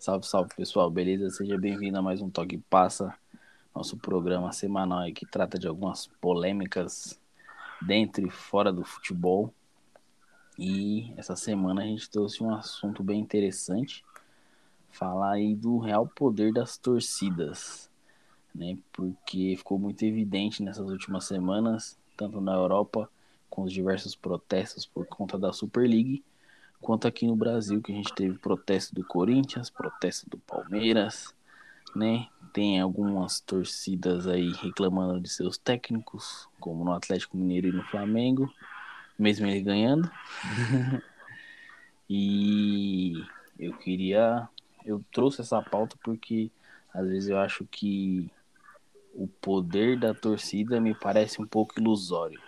Salve, salve pessoal, beleza? Seja bem-vindo a mais um Toque Passa, nosso programa semanal que trata de algumas polêmicas dentro e fora do futebol. E essa semana a gente trouxe um assunto bem interessante, falar aí do real poder das torcidas, né? Porque ficou muito evidente nessas últimas semanas, tanto na Europa com os diversos protestos por conta da Super League, quanto aqui no Brasil, que a gente teve protesto do Corinthians, protesto do Palmeiras, né? Tem algumas torcidas aí reclamando de seus técnicos, como no Atlético Mineiro e no Flamengo, mesmo ele ganhando. e eu queria. Eu trouxe essa pauta porque às vezes eu acho que o poder da torcida me parece um pouco ilusório,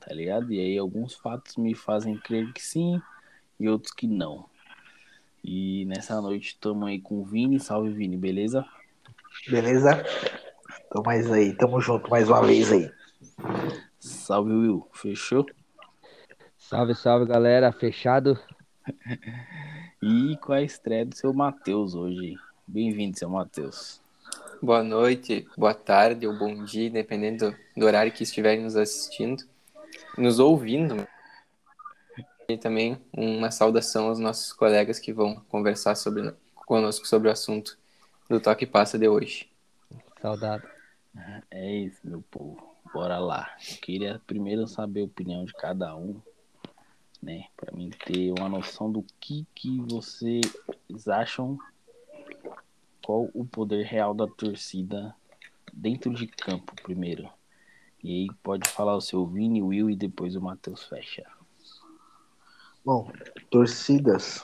tá ligado? E aí alguns fatos me fazem crer que sim, e outros que não. E nessa noite estamos aí com o Vini. Salve, Vini, beleza? Beleza? Tamo mais aí, tamo junto mais uma vez aí. Salve, Will. Fechou? Salve, salve, galera. Fechado? e com a estreia do seu Matheus hoje. Bem-vindo, seu Matheus. Boa noite, boa tarde ou bom dia, dependendo do horário que estiverem nos assistindo, nos ouvindo. E também uma saudação aos nossos colegas que vão conversar sobre, conosco sobre o assunto do Toque Passa de hoje. Saudade. É isso, meu povo. Bora lá. Eu queria primeiro saber a opinião de cada um, né? Para mim ter uma noção do que, que vocês acham qual o poder real da torcida dentro de campo primeiro. E aí pode falar o seu Vini, Will e depois o Matheus fecha. Bom, torcidas.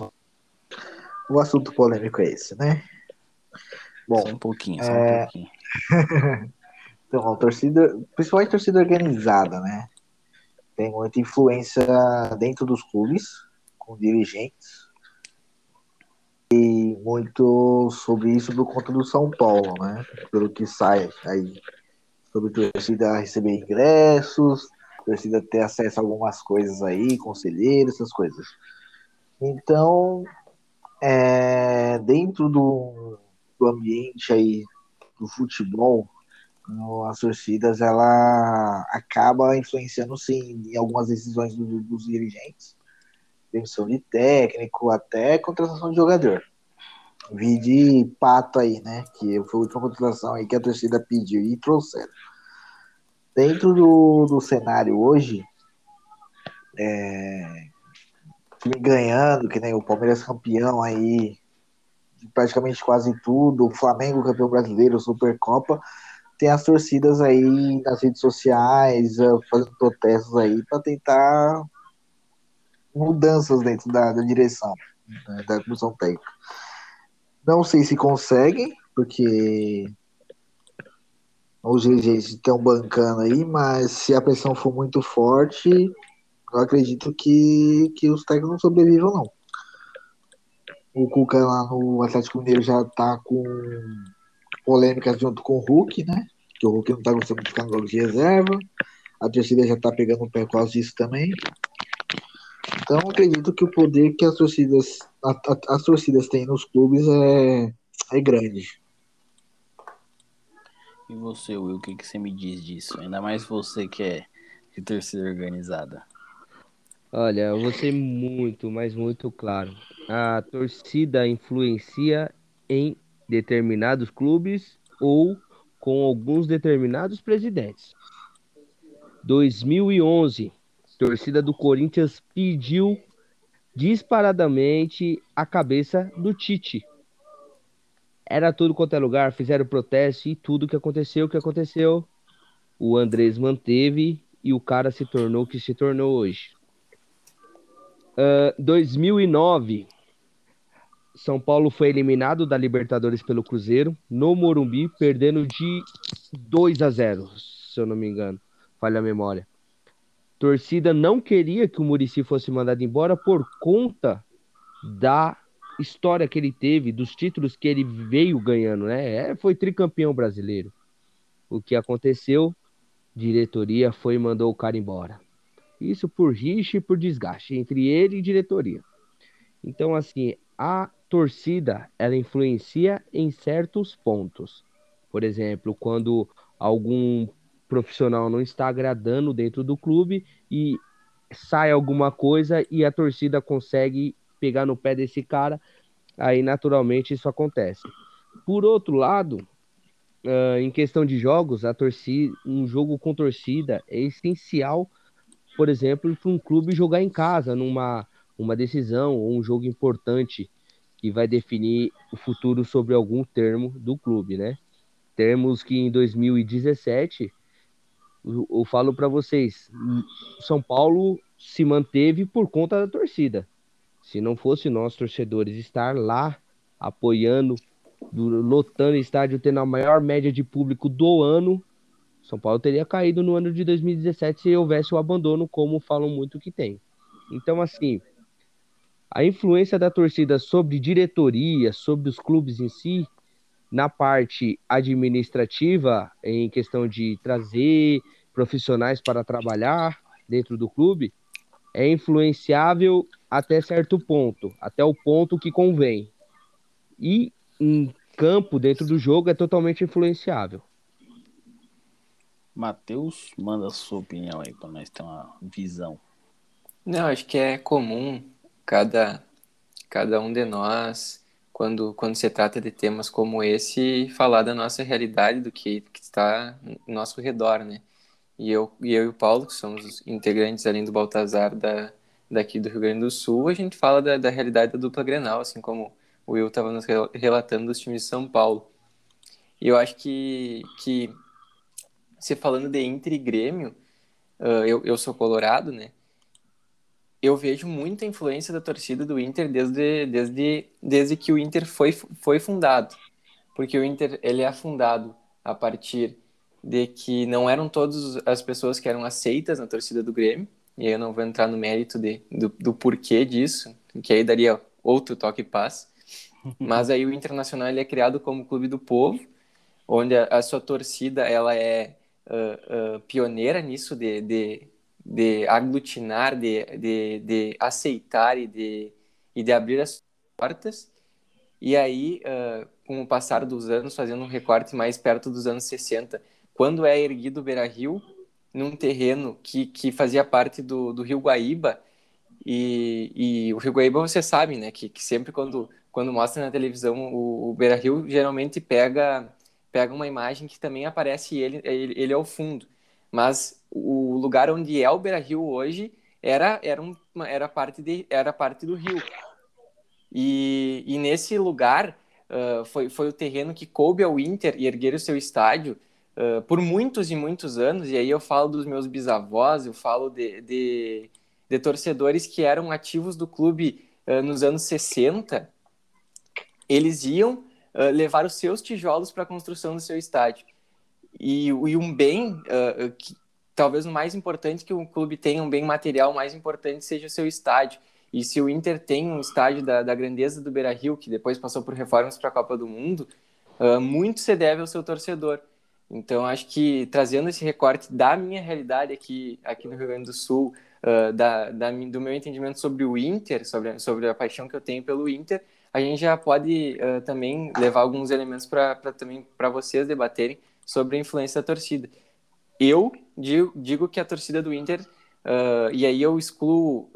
O assunto polêmico é esse, né? Bom, só um pouquinho, só é... um pouquinho. então, a torcida, principalmente torcida organizada, né? Tem muita influência dentro dos clubes, com dirigentes. E muito sobre isso por conta do São Paulo, né? Pelo que sai aí. Sobre torcida receber ingressos, torcida ter acesso a algumas coisas aí, conselheiros, essas coisas. Então, é, dentro do, do ambiente aí do futebol, as torcidas ela acaba influenciando sim em algumas decisões do, dos dirigentes, demissão de técnico, até contratação de jogador. Vi de pato aí, né? Que foi a última contratação aí que a torcida pediu e trouxeram dentro do, do cenário hoje, é, ganhando, que nem o Palmeiras campeão aí, praticamente quase tudo, o Flamengo campeão brasileiro, Supercopa, tem as torcidas aí nas redes sociais, é, fazendo protestos aí para tentar mudanças dentro da, da direção né, da comissão técnica. Não sei se conseguem, porque os dirigentes estão bancando aí, mas se a pressão for muito forte, eu acredito que, que os técnicos não sobrevivam, não. O Cuca lá no Atlético Mineiro já tá com polêmicas junto com o Hulk, né? Que o Hulk não tá gostando de ficar no jogo de reserva. A torcida já tá pegando o pé por causa disso também. Então acredito que o poder que as torcidas, a, a, as torcidas têm nos clubes é, é grande. E você, Will, o que, que você me diz disso? Ainda mais você que é de torcida organizada. Olha, eu vou ser muito, mas muito claro. A torcida influencia em determinados clubes ou com alguns determinados presidentes. 2011, torcida do Corinthians pediu disparadamente a cabeça do Tite. Era tudo quanto é lugar, fizeram protesto e tudo que aconteceu, o que aconteceu, o Andrés manteve e o cara se tornou o que se tornou hoje. Uh, 2009, São Paulo foi eliminado da Libertadores pelo Cruzeiro no Morumbi, perdendo de 2 a 0, se eu não me engano, falha a memória. Torcida não queria que o Murici fosse mandado embora por conta da história que ele teve, dos títulos que ele veio ganhando, né? É, foi tricampeão brasileiro. O que aconteceu? Diretoria foi e mandou o cara embora. Isso por rixa e por desgaste entre ele e diretoria. Então, assim, a torcida ela influencia em certos pontos. Por exemplo, quando algum profissional não está agradando dentro do clube e sai alguma coisa e a torcida consegue pegar no pé desse cara, aí naturalmente isso acontece. Por outro lado, uh, em questão de jogos, a torcida, um jogo com torcida é essencial, por exemplo, para um clube jogar em casa, numa uma decisão ou um jogo importante que vai definir o futuro sobre algum termo do clube, né? Termos que em 2017 eu falo para vocês, São Paulo se manteve por conta da torcida. Se não fosse nós torcedores estar lá apoiando, lotando o estádio, tendo a maior média de público do ano, São Paulo teria caído no ano de 2017 se houvesse o abandono, como falam muito que tem. Então, assim, a influência da torcida sobre diretoria, sobre os clubes em si, na parte administrativa, em questão de trazer profissionais para trabalhar dentro do clube, é influenciável até certo ponto, até o ponto que convém. E em campo, dentro do jogo, é totalmente influenciável. Matheus, manda a sua opinião aí para nós ter uma visão. Não, acho que é comum cada, cada um de nós quando, quando se trata de temas como esse, falar da nossa realidade, do que, que está ao nosso redor, né? E eu, e eu e o Paulo, que somos os integrantes além do Baltazar da, daqui do Rio Grande do Sul, a gente fala da, da realidade da dupla Grenal, assim como o Will estava nos relatando dos times de São Paulo. E eu acho que, que você falando de Inter e Grêmio, uh, eu, eu sou colorado, né? eu vejo muita influência da torcida do Inter desde, desde, desde que o Inter foi, foi fundado. Porque o Inter ele é fundado a partir de que não eram todas as pessoas que eram aceitas na torcida do Grêmio, e aí eu não vou entrar no mérito de, do, do porquê disso, que aí daria outro toque paz. Mas aí o Internacional ele é criado como clube do povo, onde a, a sua torcida ela é uh, uh, pioneira nisso de, de de aglutinar, de, de, de aceitar e de, e de abrir as portas. E aí, uh, com o passar dos anos, fazendo um recorte mais perto dos anos 60, quando é erguido o Beira Rio, num terreno que, que fazia parte do, do Rio Guaíba, e, e o Rio Guaíba, você sabe, né, que, que sempre quando, quando mostra na televisão o, o Beira Rio, geralmente pega, pega uma imagem que também aparece ele, ele, ele ao fundo. Mas o lugar onde é o Beira Rio hoje era, era, um, era, parte, de, era parte do rio. E, e nesse lugar uh, foi, foi o terreno que coube ao Inter erguer o seu estádio uh, por muitos e muitos anos. E aí eu falo dos meus bisavós, eu falo de, de, de torcedores que eram ativos do clube uh, nos anos 60. Eles iam levar os seus tijolos para a construção do seu estádio. E, e um bem uh, que talvez o mais importante que o clube tenha, um bem material mais importante seja o seu estádio. E se o Inter tem um estádio da, da grandeza do Beira Rio, que depois passou por reformas para a Copa do Mundo, uh, muito se deve ao seu torcedor. Então, acho que trazendo esse recorte da minha realidade aqui, aqui no Rio Grande do Sul, uh, da, da, do meu entendimento sobre o Inter, sobre, sobre a paixão que eu tenho pelo Inter, a gente já pode uh, também levar alguns elementos para também para vocês debaterem sobre a influência da torcida. Eu digo, digo que a torcida do Inter, uh, e aí eu excluo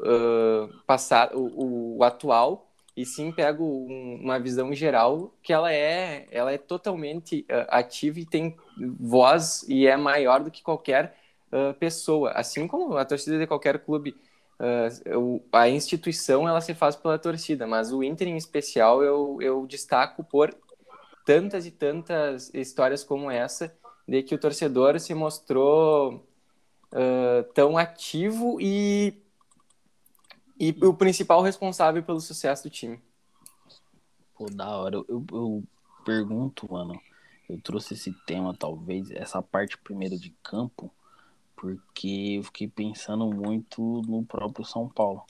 passar, o, o, atual, e sim pego um, uma visão geral que ela é, ela é totalmente uh, ativa e tem voz e é maior do que qualquer pessoa. Assim como a torcida de qualquer clube, a instituição ela se faz pela torcida, mas o Inter em especial eu, eu destaco por tantas e tantas histórias como essa de que o torcedor se mostrou uh, tão ativo e, e o principal responsável pelo sucesso do time. Pô, da hora. Eu, eu, pergunto, mano. Eu trouxe esse tema, talvez, essa parte primeiro de campo, porque eu fiquei pensando muito no próprio São Paulo.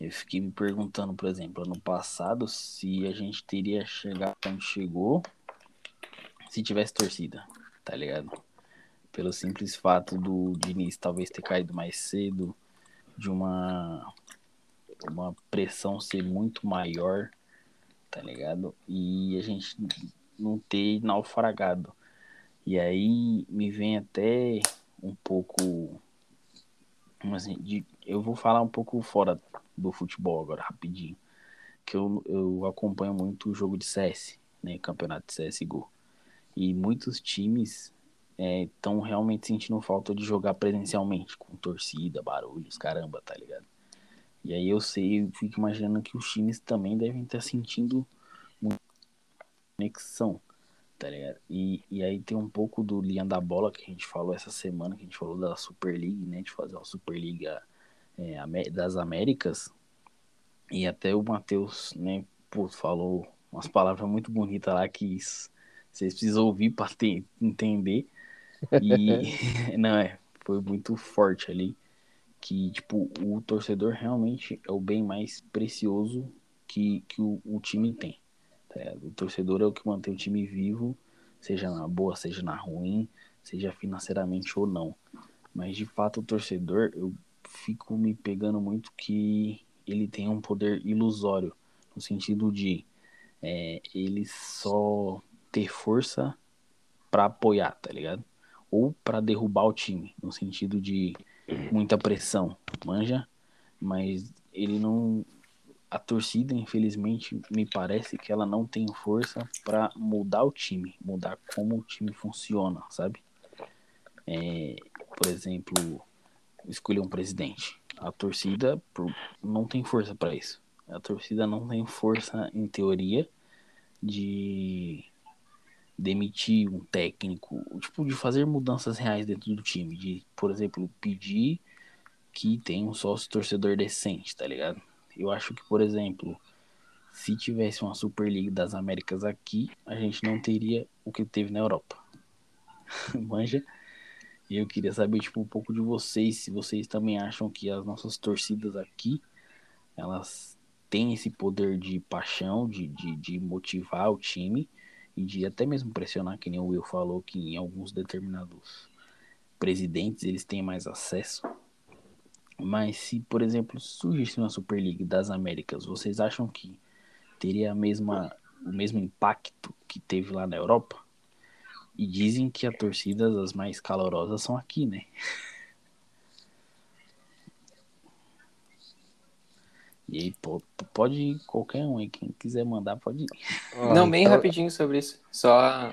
Eu fiquei me perguntando, por exemplo, ano passado, se a gente teria chegado onde chegou se tivesse torcida, tá ligado? Pelo simples fato do Diniz talvez ter caído mais cedo, de uma uma pressão ser muito maior, tá ligado? E a gente não ter naufragado. E aí me vem até um pouco. Assim, de, eu vou falar um pouco fora do futebol agora, rapidinho. Que eu, eu acompanho muito o jogo de CS, né? Campeonato de CSGO. E muitos times estão é, realmente sentindo falta de jogar presencialmente, com torcida, barulhos, caramba, tá ligado? E aí eu sei, eu fico imaginando que os times também devem estar sentindo muita conexão, tá ligado? E, e aí tem um pouco do linha da bola que a gente falou essa semana, que a gente falou da Super League, né? De fazer uma Superliga é, das Américas. E até o Matheus, né, pô, falou umas palavras muito bonitas lá que vocês precisam ouvir para entender. E não é, foi muito forte ali que tipo o torcedor realmente é o bem mais precioso que, que o, o time tem. Tá? O torcedor é o que mantém o time vivo, seja na boa, seja na ruim, seja financeiramente ou não. Mas de fato o torcedor, eu fico me pegando muito que ele tem um poder ilusório, no sentido de é, ele só ter força para apoiar, tá ligado? Ou para derrubar o time, no sentido de muita pressão, manja, mas ele não a torcida, infelizmente, me parece que ela não tem força para mudar o time, mudar como o time funciona, sabe? É, por exemplo, escolher um presidente. A torcida não tem força para isso. A torcida não tem força, em teoria, de demitir um técnico, tipo, de fazer mudanças reais dentro do time, de, por exemplo, pedir que tenha um sócio torcedor decente, tá ligado? Eu acho que, por exemplo, se tivesse uma Superliga das Américas aqui, a gente não teria o que teve na Europa. Manja? E eu queria saber, tipo, um pouco de vocês, se vocês também acham que as nossas torcidas aqui, elas têm esse poder de paixão, de, de, de motivar o time, e de até mesmo pressionar, que nem o Will falou, que em alguns determinados presidentes eles têm mais acesso. Mas se, por exemplo, surgisse uma Superliga das Américas, vocês acham que teria a mesma, o mesmo impacto que teve lá na Europa? E dizem que as torcidas as mais calorosas são aqui, né? E aí, pô, pode ir qualquer um aí, quem quiser mandar, pode ir. Não, bem então... rapidinho sobre isso. Só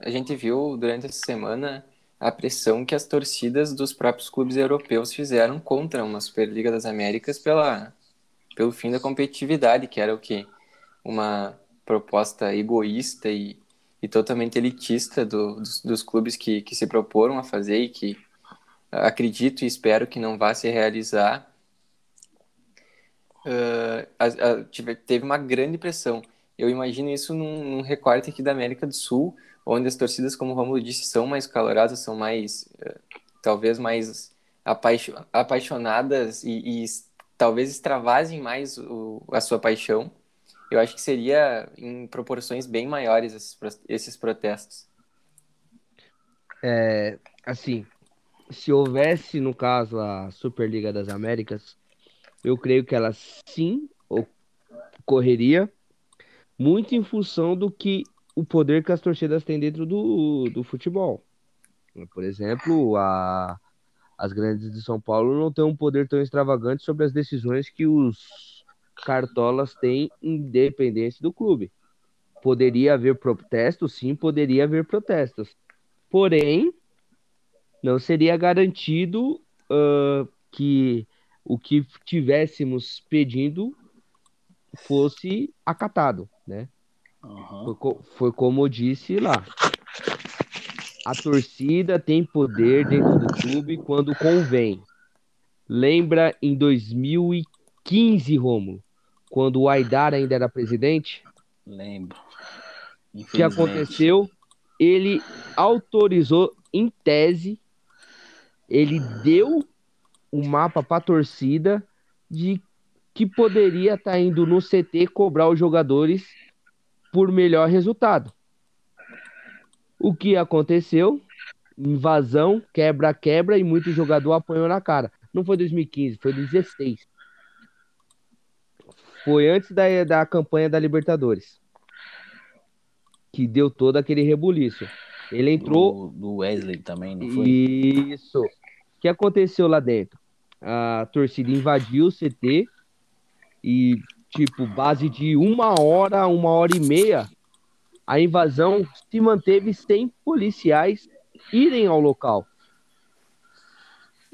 a gente viu durante essa semana a pressão que as torcidas dos próprios clubes europeus fizeram contra uma Superliga das Américas pela, pelo fim da competitividade, que era o que? Uma proposta egoísta e, e totalmente elitista do, dos, dos clubes que, que se proporam a fazer e que acredito e espero que não vá se realizar uh, a, a, tive, teve uma grande pressão. Eu imagino isso num, num, recorte aqui da América do Sul, onde as torcidas, como o Romulo disse, são mais calorosas, são mais, uh, talvez mais apaixo, apaixonadas e, e, talvez extravasem mais o, a sua paixão. Eu acho que seria em proporções bem maiores esses, esses protestos. É, assim, se houvesse, no caso, a Superliga das Américas, eu creio que ela sim ocorreria, muito em função do que o poder que as torcidas têm dentro do, do futebol. Por exemplo, a, as grandes de São Paulo não têm um poder tão extravagante sobre as decisões que os cartolas têm, independente do clube. Poderia haver protestos, sim, poderia haver protestos. Porém, não seria garantido uh, que o que tivéssemos pedindo fosse acatado, né? Uhum. Foi, foi como eu disse lá. A torcida tem poder dentro do clube quando convém. Lembra em 2015, Romulo, quando o Aidar ainda era presidente? Lembro. O que aconteceu? Ele autorizou, em tese, ele deu o mapa para torcida de que poderia estar tá indo no CT cobrar os jogadores por melhor resultado. O que aconteceu? Invasão, quebra-quebra e muito jogador apanhou na cara. Não foi 2015, foi 2016. foi antes da, da campanha da Libertadores. Que deu todo aquele rebuliço. Ele entrou. Do, do Wesley também, não foi? Isso. O que aconteceu lá dentro? A torcida invadiu o CT e, tipo, base de uma hora, uma hora e meia, a invasão se manteve sem policiais irem ao local.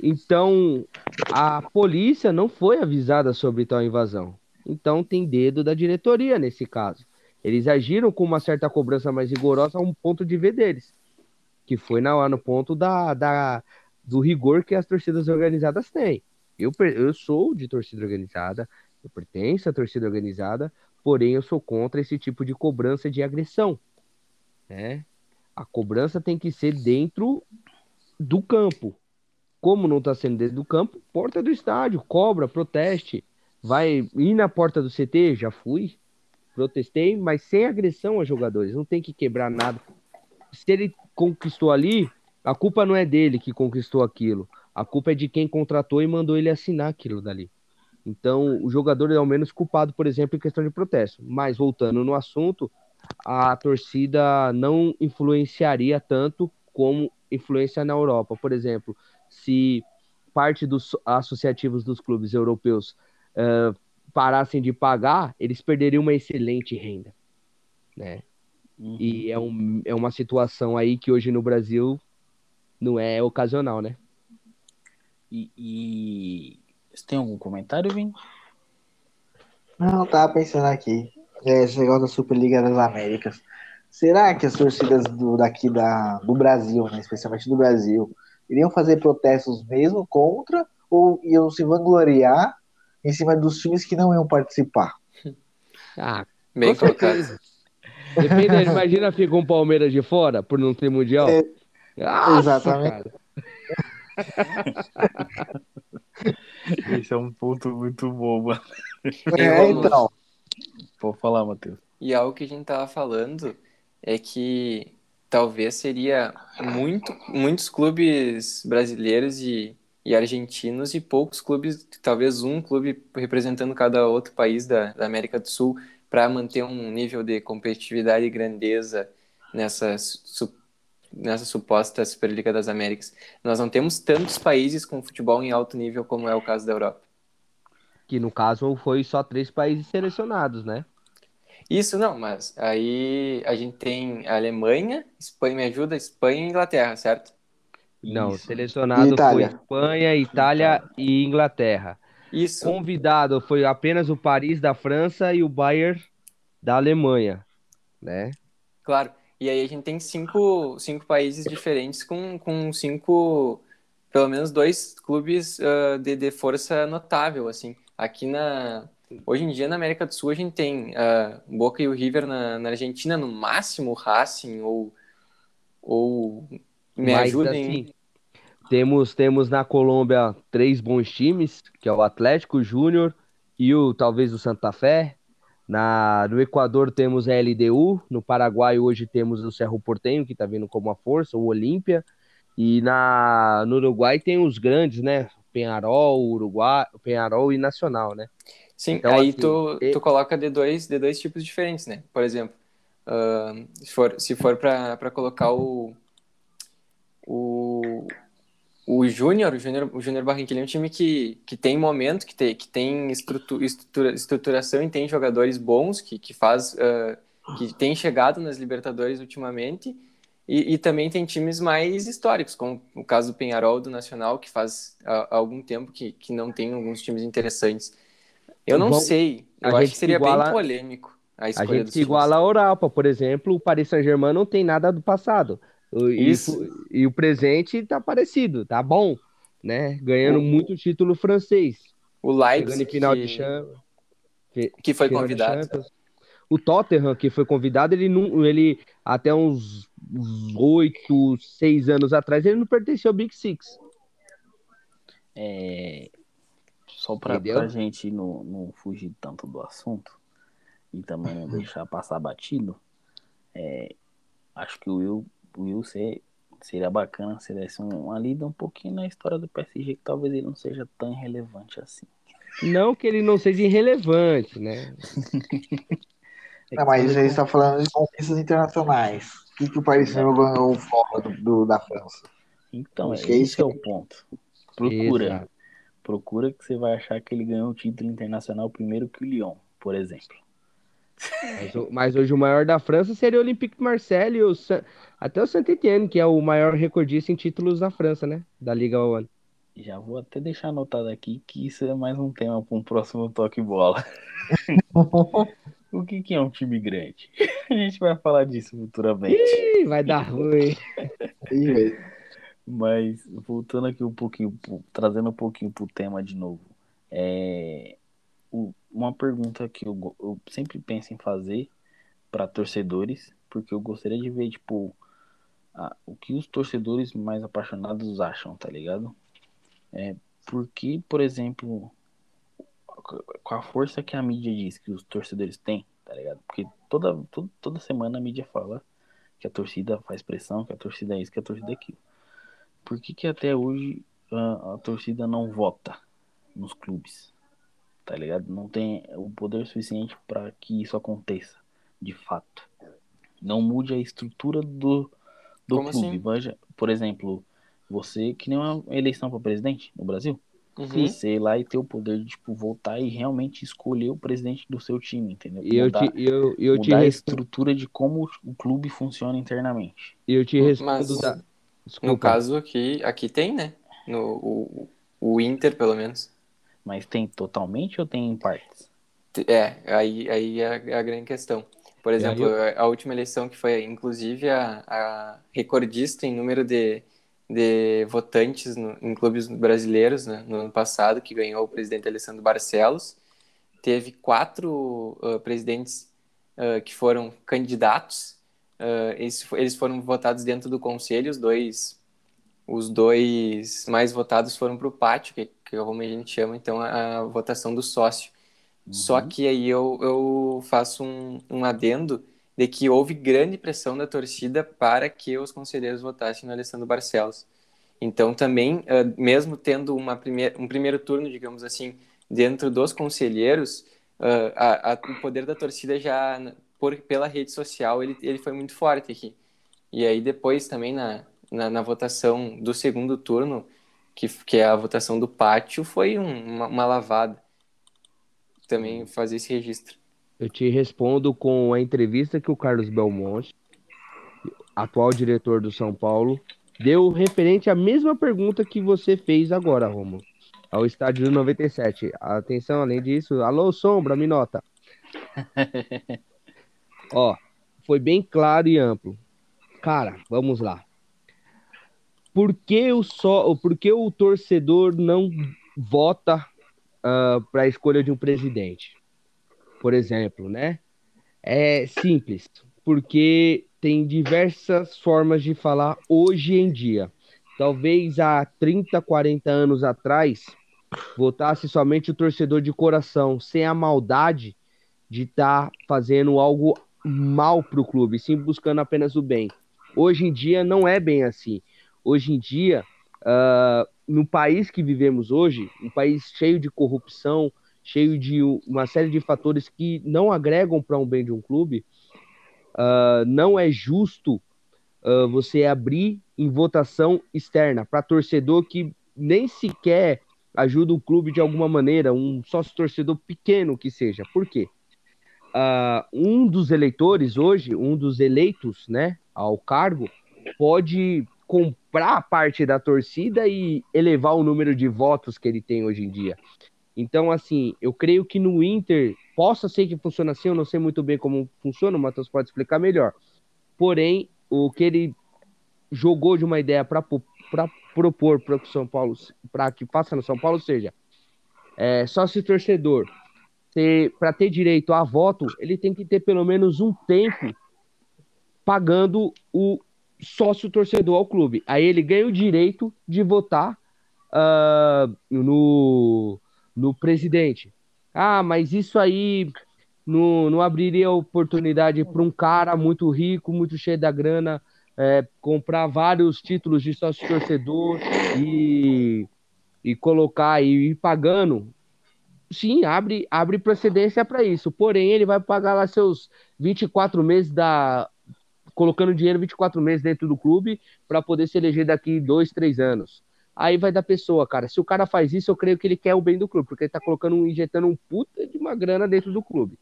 Então, a polícia não foi avisada sobre tal invasão. Então, tem dedo da diretoria nesse caso. Eles agiram com uma certa cobrança mais rigorosa a um ponto de ver deles, que foi na, no ponto da, da, do rigor que as torcidas organizadas têm. Eu, eu sou de torcida organizada, eu pertenço à torcida organizada, porém eu sou contra esse tipo de cobrança de agressão. Né? A cobrança tem que ser dentro do campo. Como não está sendo dentro do campo, porta do estádio, cobra, proteste. Vai ir na porta do CT? Já fui, protestei, mas sem agressão aos jogadores. Não tem que quebrar nada. Se ele conquistou ali, a culpa não é dele que conquistou aquilo. A culpa é de quem contratou e mandou ele assinar aquilo dali. Então, o jogador é ao menos culpado, por exemplo, em questão de protesto. Mas, voltando no assunto, a torcida não influenciaria tanto como influência na Europa. Por exemplo, se parte dos associativos dos clubes europeus uh, parassem de pagar, eles perderiam uma excelente renda, né? Uhum. E é, um, é uma situação aí que hoje no Brasil não é ocasional, né? E, e... você tem algum comentário, Vim? Não, tava pensando aqui. É, esse negócio da Superliga das Américas. Será que as torcidas do, daqui da, do Brasil, né, especialmente do Brasil, iriam fazer protestos mesmo contra ou iam se vangloriar em cima dos times que não iam participar? Ah, bem. Depende, imagina fica um Palmeiras de fora por não ter mundial. É, Nossa, exatamente. Esse é um ponto muito bom, mano. É, então. Pode falar, Matheus. E algo que a gente tava falando é que talvez seria muito, muitos clubes brasileiros e, e argentinos e poucos clubes, talvez um clube representando cada outro país da, da América do Sul para manter um nível de competitividade e grandeza nessa, su, nessa suposta Superliga das Américas. Nós não temos tantos países com futebol em alto nível como é o caso da Europa. Que no caso foi só três países selecionados, né? Isso não, mas aí a gente tem a Alemanha, Espanha, me ajuda, Espanha e Inglaterra, certo? Não, Isso. selecionado foi Espanha, Itália e Inglaterra. Isso. Convidado foi apenas o Paris da França e o Bayern da Alemanha, né? Claro. E aí a gente tem cinco, cinco países diferentes com, com cinco, pelo menos dois clubes uh, de, de força notável, assim. Aqui na, Hoje em dia, na América do Sul, a gente tem uh, Boca e o River na, na, Argentina, no máximo Racing ou. ou me Mas, ajudem. Assim, temos, temos na Colômbia três bons times, que é o Atlético Júnior e o talvez o Santa Fé. Na, no Equador temos a LDU, no Paraguai hoje temos o Cerro Portenho, que está vindo como uma força, o Olímpia. E na, no Uruguai tem os grandes, né? Penharol, Uruguai, Penharol e Nacional, né? Sim, então, aí assim, tu, e... tu coloca de dois, de dois tipos diferentes, né? Por exemplo, uh, se for, se for para colocar o, o, o Júnior, o Júnior, o Júnior Barranquilla é um time que, que tem momento, que tem, que tem estrutura, estrutura, estruturação e tem jogadores bons, que, que faz, uh, que tem chegado nas Libertadores ultimamente, e, e, também tem times mais históricos, como o caso do Penharol, do Nacional, que faz uh, algum tempo que, que não tem alguns times interessantes. Eu não Bom, sei. Eu acho que seria iguala, bem polêmico a escolha A gente iguala a Europa, por exemplo, o Paris Saint-Germain não tem nada do passado. Isso. E, e o presente tá parecido, tá bom, né? Ganhando o, muito título francês. O Leipzig final que, de chama, que foi convidado. O Tottenham que foi convidado, ele não, ele até uns oito, seis anos atrás, ele não pertencia ao Big Six. É, só para a gente não, não fugir tanto do assunto e também não deixar passar batido, é, acho que o Will, Will ser, seria bacana se desse um, uma lida um pouquinho na história do PSG, que talvez ele não seja tão relevante assim. Não que ele não seja irrelevante, né? É Não, mas gente tá falando de conquistas internacionais. O que, que o Paris Saint-Germain ganhou fora do, do- da França? Então, Acho que é esse isso é o ponto. Procura. Exato. Procura que você vai achar que ele ganhou o título internacional primeiro que o Lyon, por exemplo. Mas, o- mas hoje o maior da França seria o Olympique de Marseille e o Sa- até o Saint-Étienne, que é o maior recordista em títulos da França, né? Da Liga 1. Já vou até deixar anotado aqui que isso é mais um tema para um próximo toque bola. o que, que é um time grande? A gente vai falar disso futuramente. Ih, vai dar ruim. Mas voltando aqui um pouquinho, trazendo um pouquinho pro tema de novo. É, o- uma pergunta que eu, eu sempre penso em fazer para torcedores, porque eu gostaria de ver, tipo, a- o que os torcedores mais apaixonados acham, tá ligado? É, porque, por exemplo, com a força que a mídia diz que os torcedores têm, tá ligado? Porque toda, toda, toda semana a mídia fala que a torcida faz pressão, que a torcida é isso, que a torcida é aquilo. Por que, que até hoje a, a torcida não vota nos clubes? Tá ligado? Não tem o poder suficiente para que isso aconteça, de fato. Não mude a estrutura do, do Como clube. assim? Veja, por exemplo, você que nem uma eleição para presidente no Brasil, Uhum. você ir lá e ter o poder de tipo, votar e realmente escolher o presidente do seu time, entendeu? E eu Mudar- te, eu, eu te, mudar a res- estrutura de como o clube funciona internamente. eu te respondo Mas, da... No caso aqui, aqui tem, né? No, o, o Inter, pelo menos. Mas tem totalmente ou tem em partes? É, aí, aí é a, é a grande questão. Por exemplo, a última eleição que foi, inclusive, a, a recordista em número de, de votantes no- em clubes brasileiros né, no ano passado, que ganhou o presidente Alessandro Barcelos, teve quatro ah, presidentes ah, que foram candidatos. Ah, eles, eles foram votados dentro do conselho, os dois, os dois mais votados foram para o pátio, que, que é como a gente chama, então, a, a votação do sócio. Só Uhum. que aí eu, eu faço um, um adendo de que houve grande pressão da torcida para que os conselheiros votassem no Alessandro Barcelos. Então também, ah, mesmo tendo uma primeir, um primeiro turno, digamos assim, dentro dos conselheiros, ah, a- a- o poder da torcida já, por, pela rede social, ele, ele foi muito forte aqui. E aí depois também na, na, na votação do segundo turno, que, que é a votação do pátio, foi um- uma, uma lavada. Também fazer esse registro. Eu te respondo com a entrevista que o Carlos Belmonte, atual diretor do São Paulo, deu referente à mesma pergunta que você fez agora, Romulo, ao estádio do 97. Atenção, além disso, alô, Sombra, me nota. Ó, foi bem claro e amplo. Cara, vamos lá. Por que o, só, por que o torcedor não vota para a escolha de um presidente? por exemplo, né? É simples, porque tem diversas formas de falar hoje em dia. Talvez há 30, 40 anos atrás, votasse somente o torcedor de coração, sem a maldade de estar fazendo algo mal para o clube, sim buscando apenas o bem. Hoje em dia não é bem assim. Hoje em dia, ah, no país que vivemos hoje, um país cheio de corrupção, cheio de uma série de fatores que não agregam para um bem de um clube, ah, não é justo ah, você abrir em votação externa para torcedor que nem sequer ajuda o clube de alguma maneira, um sócio torcedor pequeno que seja. Por quê? Ah, um dos eleitores hoje, um dos eleitos, né, ao cargo, pode comprar parte da torcida e elevar o número de votos que ele tem hoje em dia. Então, assim, eu creio que no Inter possa ser que funcione assim, eu não sei muito bem como funciona, o Matheus pode explicar melhor. Porém, o que ele jogou de uma ideia para propor para o São Paulo, para que faça no São Paulo, seja é, sócio torcedor, para ter direito a voto, ele tem que ter pelo menos um tempo pagando o sócio torcedor ao clube. Aí ele ganha o direito de votar ah, no, no presidente. Ah, mas isso aí não, não abriria oportunidade para um cara muito rico, muito cheio da grana, é, comprar vários títulos de sócio torcedor e, e colocar e ir pagando. sim, abre, abre procedência para isso. Porém, ele vai pagar lá seus 24 meses da. Colocando dinheiro 24 meses dentro do clube para poder se eleger daqui dois, três anos. Aí vai da pessoa, cara. Se o cara faz isso, eu creio que ele quer o bem do clube, porque ele tá colocando, injetando um puta de uma grana dentro do clube,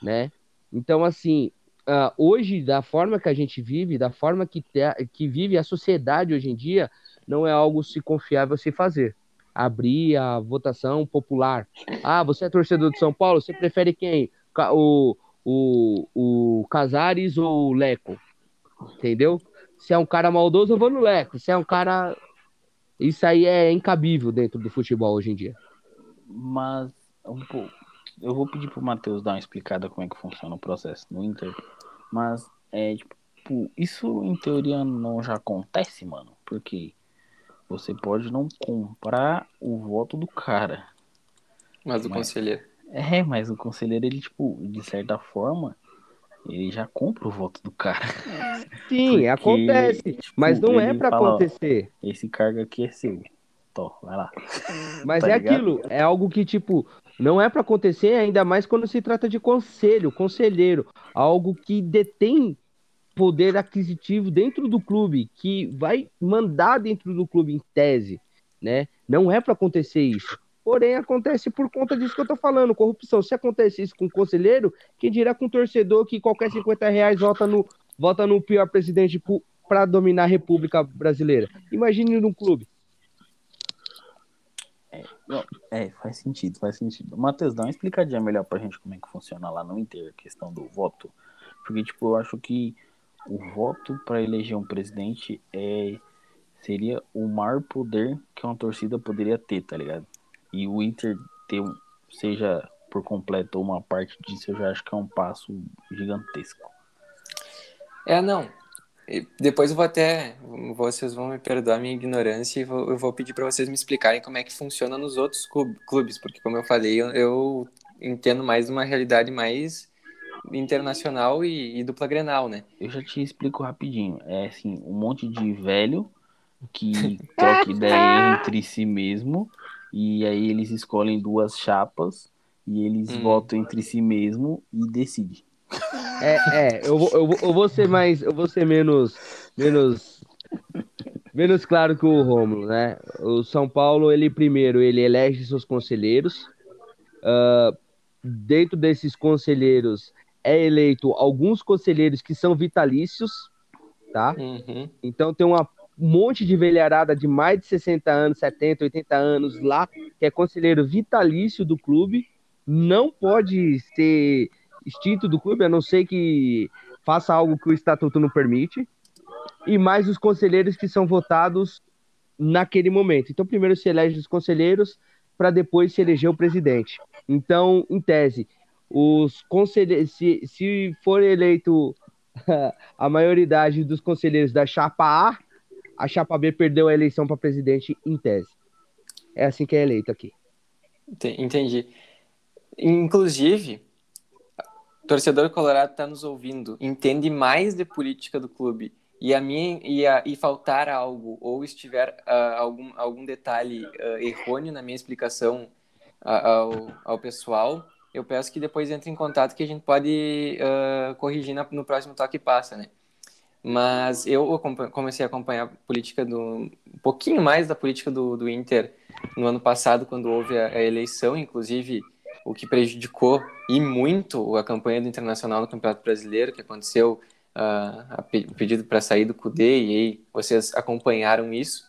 né? Então, assim, uh, hoje, da forma que a gente vive, da forma que, te, que vive a sociedade hoje em dia, não é algo se confiável se fazer. Abrir a votação popular. Ah, você é torcedor de São Paulo? Você prefere quem? O, o, o Casares ou o Leco? Entendeu? Se é um cara maldoso, eu vou no Leco. Se é um cara isso aí é incabível dentro do futebol hoje em dia. Mas um pouco. Eu vou pedir pro Matheus dar uma explicada como é que funciona o processo no Inter. Mas é tipo, isso em teoria não já acontece, mano. Porque você pode não comprar o voto do cara. Mas o conselheiro. É, mas o conselheiro, ele, tipo, de certa forma, ele já compra o voto do cara. Sim, Porque, acontece. Tipo, mas não é para acontecer. Ó, esse cargo aqui é seu. Tô, vai lá. Mas tá é ligado? aquilo, é algo que, tipo, não é para acontecer, ainda mais quando se trata de conselho, conselheiro. Algo que detém poder aquisitivo dentro do clube, que vai mandar dentro do clube em tese, né? Não é para acontecer isso. Porém, acontece por conta disso que eu tô falando, corrupção. Se acontece isso com o conselheiro, quem dirá com o torcedor que qualquer 50 reais vota no, vota no pior presidente para dominar a República Brasileira? Imagine num clube. É, não, é, faz sentido, faz sentido. Matheus, dá uma explicadinha melhor pra gente como é que funciona lá no Inter, a questão do voto. Porque, tipo, eu acho que o voto para eleger um presidente é seria o maior poder que uma torcida poderia ter, tá ligado? E o Inter ter, seja por completo ou uma parte disso, eu já acho que é um passo gigantesco. É, não. Depois eu vou até. Vocês vão me perdoar a minha ignorância e vou, eu vou pedir para vocês me explicarem como é que funciona nos outros clubes, porque, como eu falei, eu, eu entendo mais uma realidade mais internacional e, e, dupla grenal, né? Eu já te explico rapidinho. É assim, um monte de velho que troca ideia entre si mesmo e aí eles escolhem duas chapas e eles hum. votam entre si mesmo e decidem. É, é eu, vou, eu, vou, eu vou ser mais, eu vou ser menos, menos, menos claro que o Rômulo, né? O São Paulo, ele primeiro, ele elege seus conselheiros. Uh, dentro desses conselheiros é eleito alguns conselheiros que são vitalícios, tá? Uhum. Então tem uma um monte de velharada de mais de 60 anos, 70, 80 anos lá, que é conselheiro vitalício do clube, não pode ser extinto do clube, a não ser que faça algo que o estatuto não permite, e mais os conselheiros que são votados naquele momento. Então, primeiro se elege os conselheiros para depois se eleger o presidente. Então, em tese, os conselheiros, se, se for eleito a maioridade dos conselheiros da chapa A, a chapa B perdeu a eleição para presidente em tese. É assim que é eleito aqui. Entendi. Inclusive, torcedor colorado está nos ouvindo, entende mais de política do clube e a minha e, e faltar algo ou estiver uh, algum, algum detalhe uh, errôneo na minha explicação uh, ao, ao pessoal, eu peço que depois entre em contato que a gente pode corrigir na, no próximo toque passa, né? Mas eu comecei a acompanhar a política do um pouquinho mais da política do, do Inter no ano passado, quando houve a, a eleição, inclusive o que prejudicou e muito a campanha do Internacional no Campeonato Brasileiro, que aconteceu uh, o pedido para sair do CUDE, e aí vocês acompanharam isso.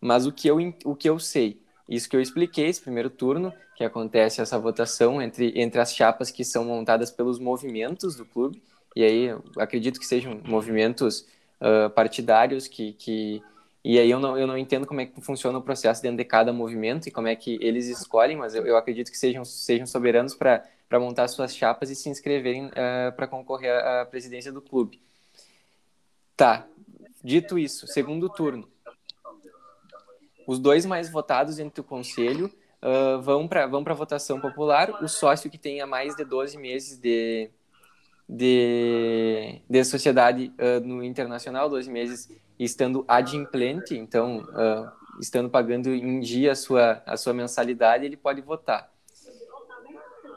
Mas o que eu, o que eu sei, isso que eu expliquei, esse primeiro turno, que acontece essa votação entre, entre as chapas que são montadas pelos movimentos do clube, e aí acredito que sejam movimentos uh, partidários que, que e aí eu não, eu não entendo como é que funciona o processo dentro de cada movimento e como é que eles escolhem, mas eu, eu acredito que sejam, sejam soberanos para montar suas chapas e se inscreverem uh, para concorrer à, à presidência do clube. Tá, dito isso, segundo turno. Os dois mais votados entre o conselho uh, vão para vão a votação popular. O sócio que tenha mais de 12 meses de, de, de sociedade uh, no internacional, 12 meses estando adimplente, então uh, estando pagando em dia a sua, a sua mensalidade, ele pode votar.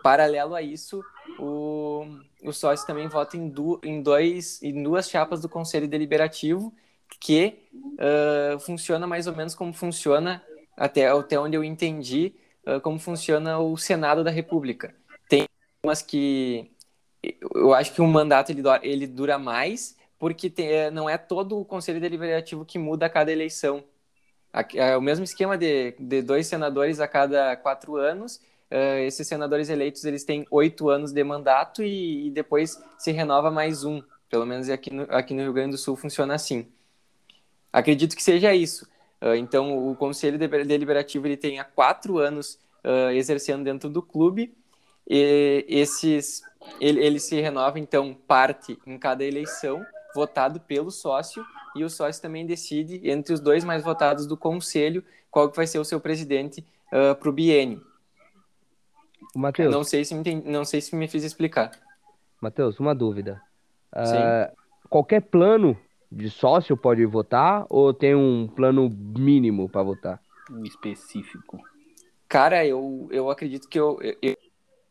paralelo a isso, o, o sócio também vota em, du, em, dois, em duas chapas do Conselho Deliberativo, que uh, funciona mais ou menos como funciona, até, até onde eu entendi, uh, como funciona o Senado da República. Tem umas que eu acho que um mandato ele, ele dura mais, porque tem, é, não é todo o Conselho Deliberativo que muda a cada eleição. É o mesmo esquema de, de dois senadores a cada quatro anos, uh, esses senadores eleitos eles têm oito anos de mandato e, e, depois se renova mais um. Pelo menos aqui no, aqui no Rio Grande do Sul funciona assim. Acredito que seja isso. Uh, então, o Conselho Deliberativo ele tem há quatro anos uh, exercendo dentro do clube. E esses, ele, ele se renova, então, parte em cada eleição, votado pelo sócio, e o sócio também decide, entre os dois mais votados do conselho, qual que vai ser o seu presidente uh, para o biênio. Matheus. Não sei se me, não sei se me fiz explicar. Matheus, uma dúvida. Uh, qualquer plano de sócio pode votar ou tem um plano mínimo para votar? Um específico. Cara, eu, eu acredito que eu, eu, eu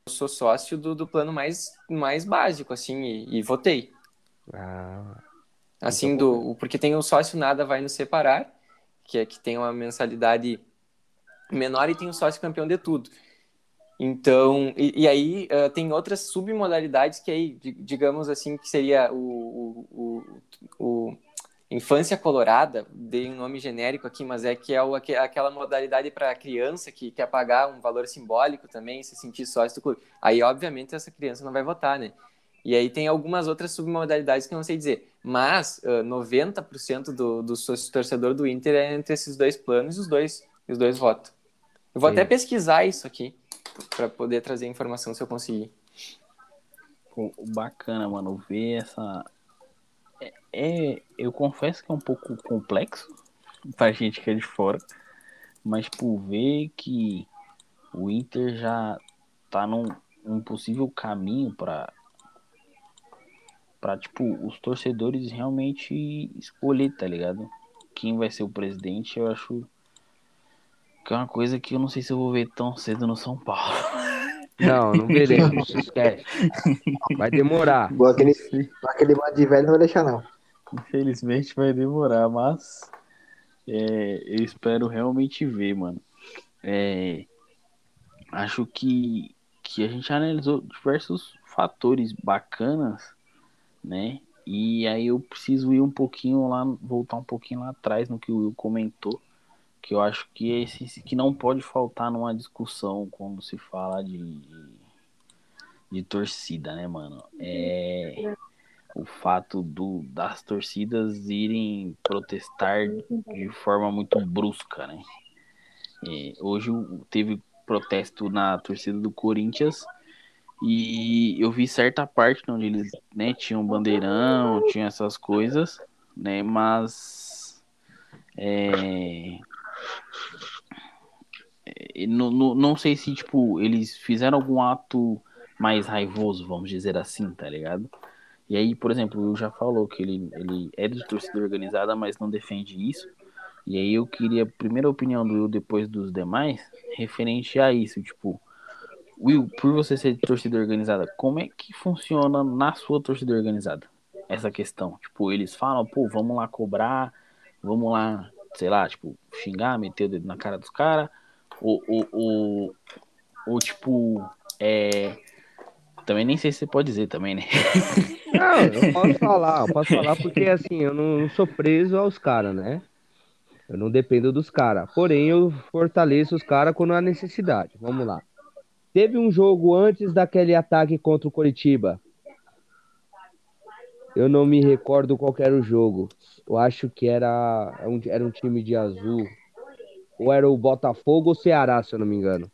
sou sócio do, do plano mais, mais básico, assim, e, e votei. Ah. Assim, então... do, porque tem o sócio nada vai nos separar, que é que tem uma mensalidade menor e tem o sócio campeão de tudo. Então, e, e aí uh, tem outras submodalidades que aí, digamos assim, que seria o, o, o, o Infância Colorada, dei um nome genérico aqui, mas é que é o, aquela modalidade para criança que quer pagar um valor simbólico também, se sentir sócio do clube. Aí, obviamente, essa criança não vai votar, né? E aí tem algumas outras submodalidades que eu não sei dizer. Mas uh, 90% do, do sócio torcedor do Inter é entre esses dois planos e os dois, os dois votam. Eu vou Sim. até pesquisar isso aqui para poder trazer informação se eu conseguir. Pô, bacana, mano, ver essa. É, eu confesso que é um pouco complexo pra gente que é de fora, mas por ver que o Inter já tá num um possível caminho para para tipo os torcedores realmente escolher, tá ligado? Quem vai ser o presidente, eu acho que é uma coisa que eu não sei se eu vou ver tão cedo no São Paulo. Não, não veremos, esquece. Vai demorar. Boa, aquele, aquele bando de velho não vai deixar, não. Infelizmente vai demorar, mas é, eu espero realmente ver, mano. É, acho que, que a gente analisou diversos fatores bacanas, né? E aí eu preciso ir um pouquinho lá, voltar um pouquinho lá atrás no que o Will comentou que eu acho que esse que não pode faltar numa discussão quando se fala de, de, de torcida, né, mano? É o fato do, das torcidas irem protestar de forma muito brusca, né? É, hoje teve protesto na torcida do Corinthians e eu vi certa parte onde eles né, tinham bandeirão, tinham essas coisas, né? Mas é, não, não, não sei se, tipo, eles fizeram algum ato mais raivoso, vamos dizer assim, tá ligado? E aí, por exemplo, o Will já falou que ele, ele é de torcida organizada, mas não defende isso. E aí eu queria a primeira opinião do Will depois dos demais, referente a isso, tipo, Will, por você ser de torcida organizada, como é que funciona na sua torcida organizada essa questão? Tipo, eles falam, pô, vamos lá cobrar, vamos lá sei lá, tipo, xingar, meter o dedo na cara dos caras, ou, ou, ou, ou, tipo, é. Também nem sei se você pode dizer também, né? Não, eu posso falar, eu posso falar porque assim, eu não sou preso aos caras, né? Eu não dependo dos caras. Porém, eu fortaleço os caras quando há necessidade. Vamos lá. Teve um jogo antes daquele ataque contra o Coritiba. Eu não me recordo qual era o jogo. Eu acho que era, era um time de azul. Ou era o Botafogo ou Ceará, se eu não me engano.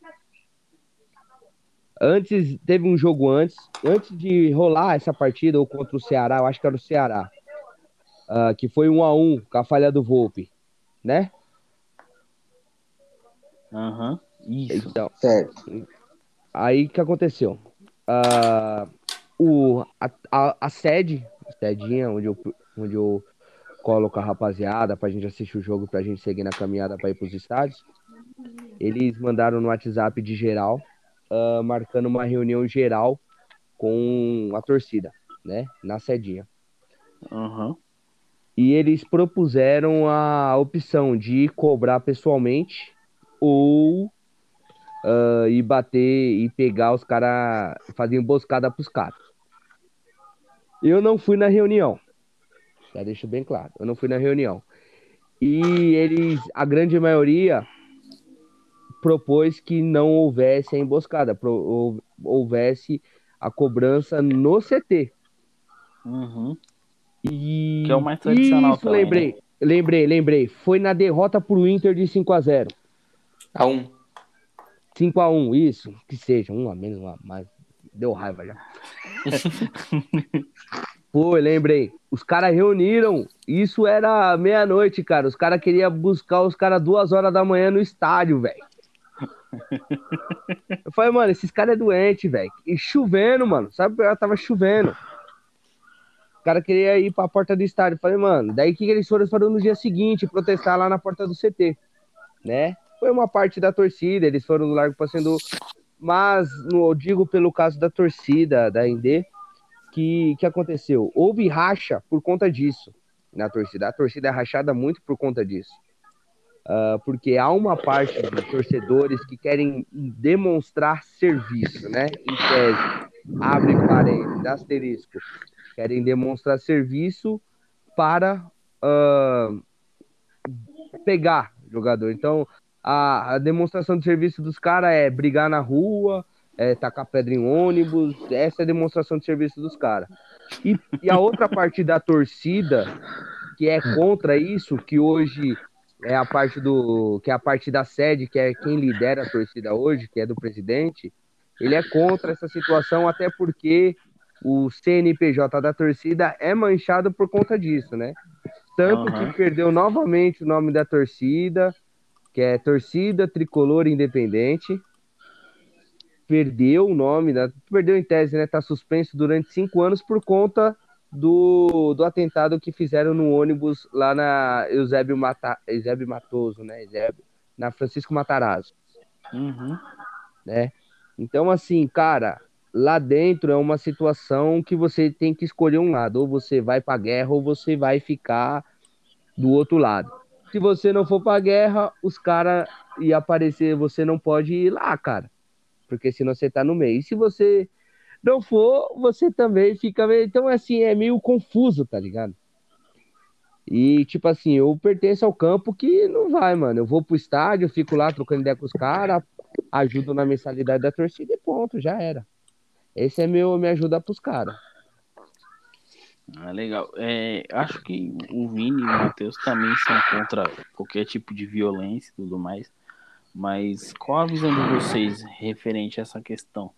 Antes, teve um jogo antes, antes de rolar essa partida, ou contra o Ceará, eu acho que era o Ceará. Uh, que foi um a um com a falha do Volpe, né? Aham, uhum, isso. Então, certo. Aí o que aconteceu? Uh, o, a, a, a sede, a sedinha onde eu, onde eu coloco a rapaziada pra gente assistir o jogo, pra gente seguir na caminhada pra ir pros estádios. Eles mandaram no WhatsApp de geral uh, marcando uma reunião geral com a torcida, né? Na sedinha. Uhum. E eles propuseram a opção de cobrar pessoalmente ou uh, ir bater e pegar os caras, fazer emboscada pros caras. Eu não fui na reunião. Já deixo bem claro. Eu não fui na reunião. E eles, a grande maioria, propôs que não houvesse a emboscada, pro, houvesse a cobrança no CT. Uhum. E Que é o mais tradicional Isso, também, lembrei. né? Lembrei, lembrei. Foi na derrota pro Inter de 5 a 0 A um. 5 a 1 isso. Que seja, um a menos, um a mais. Deu raiva já. Pô, lembrei. Os caras reuniram. Isso era meia-noite, cara. Os caras queriam buscar os caras duas horas da manhã no estádio, velho. Eu falei, mano, esses caras é doente, velho. E chovendo, mano. Sabe, pior? tava chovendo. O cara queria ir pra porta do estádio. Eu falei, mano, daí que, eles foram? No dia seguinte protestar lá na porta do CT, né? Foi uma parte da torcida, eles foram no Largo Passeando. Mas, eu digo pelo caso da torcida da Indê, que, que aconteceu? Houve racha por conta disso na torcida. A torcida é rachada muito por conta disso. Ah, porque há uma parte de torcedores que querem demonstrar serviço, né? Em tese, abre parênteses, asterisco, querem demonstrar serviço para ah, pegar jogador. Então, a, a demonstração de serviço dos caras é brigar na rua, é tacar pedra em ônibus, essa é a demonstração de serviço dos caras. E, e a outra parte da torcida, que é contra isso, que hoje é a parte do. que é a parte da sede, que é quem lidera a torcida hoje, que é do presidente, ele é contra essa situação, até porque o CNPJ da torcida é manchado por conta disso, né? Tanto Aham. que perdeu novamente o nome da torcida, que é Torcida Tricolor Independente. Perdeu o nome, da, perdeu em tese, né? Tá suspenso durante cinco anos por conta do, do atentado que fizeram no ônibus lá na Eusébio, Mata, Eusébio Matoso, né? Eusébio, na Francisco Matarazzo Uhum. né? Então, assim, cara, lá dentro é uma situação que você tem que escolher um lado, ou você vai pra guerra ou você vai ficar do outro lado. Se você não for pra guerra, os caras iam aparecer, você não pode ir lá, cara, porque senão você tá no meio. E se você não for, você também fica meio. Então, assim, é meio confuso, tá ligado? E, tipo assim, eu pertenço ao campo que não vai, mano. Eu vou pro estádio, fico lá trocando ideia com os caras, ajudo na mensalidade da torcida e ponto, já era. Esse é meu, me ajuda pros caras. Ah, legal. É, acho que o Vini e o Matheus também são contra qualquer tipo de violência e tudo mais. Mas qual a visão de vocês referente a essa questão?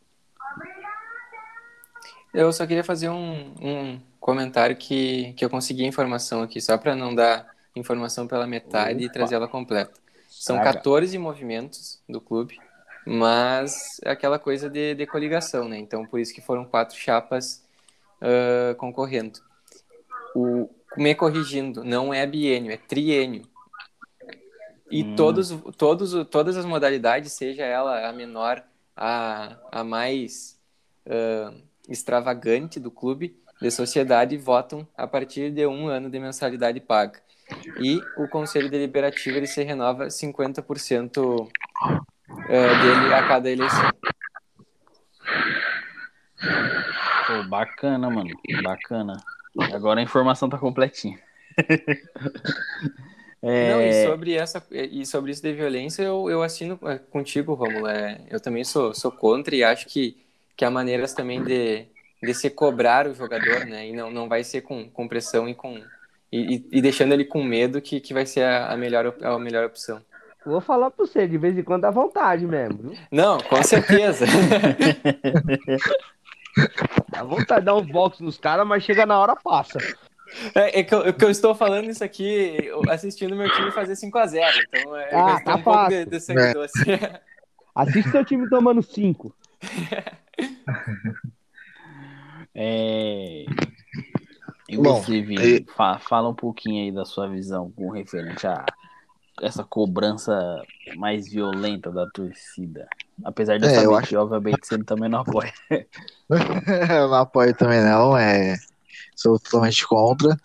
Eu só queria fazer um, um comentário que, que eu consegui a informação aqui, só para não dar informação pela metade e Opa. trazer ela completa. São Traga. 14 movimentos do clube, mas é aquela coisa de, de coligação, né? Então, por isso que foram quatro chapas ah, concorrendo. O, me corrigindo, não é biênio, é triênio. E Hum. todos, todos, todas as modalidades, seja ela a menor, a, a mais ah, extravagante do clube de sociedade, votam a partir de um ano de mensalidade paga. E o Conselho Deliberativo ele se renova 50% ah, dele a cada eleição. Pô, bacana, mano. Bacana. Agora a informação tá completinha. É, Não, e sobre, essa, e sobre isso de violência, eu, eu assino é, contigo, Romulo. É, eu também sou, sou contra e acho que, que há maneiras também de, de se cobrar o jogador, né? E não, não vai ser com, com pressão e, com, e, e- deixando ele com medo que, que vai ser a, a, melhor, a melhor opção. Vou falar pra você, de vez em quando dá vontade mesmo, viu? Não, com certeza. Dá vontade de dar uns box nos caras, mas chega na hora, passa. É, é que, eu, é que eu estou falando isso aqui assistindo meu time fazer 5x0. Então é Ah, tá um pouco de, fácil. de sangue É. doce. Assiste seu time tomando cinco. É... E Bom, você, Vini, fa- fala um pouquinho aí da sua visão com referente a essa cobrança mais violenta da torcida. Apesar de É, eu eu saber acho- que, obviamente, você também não apoia. eu não apoio também não, é, sou totalmente contra.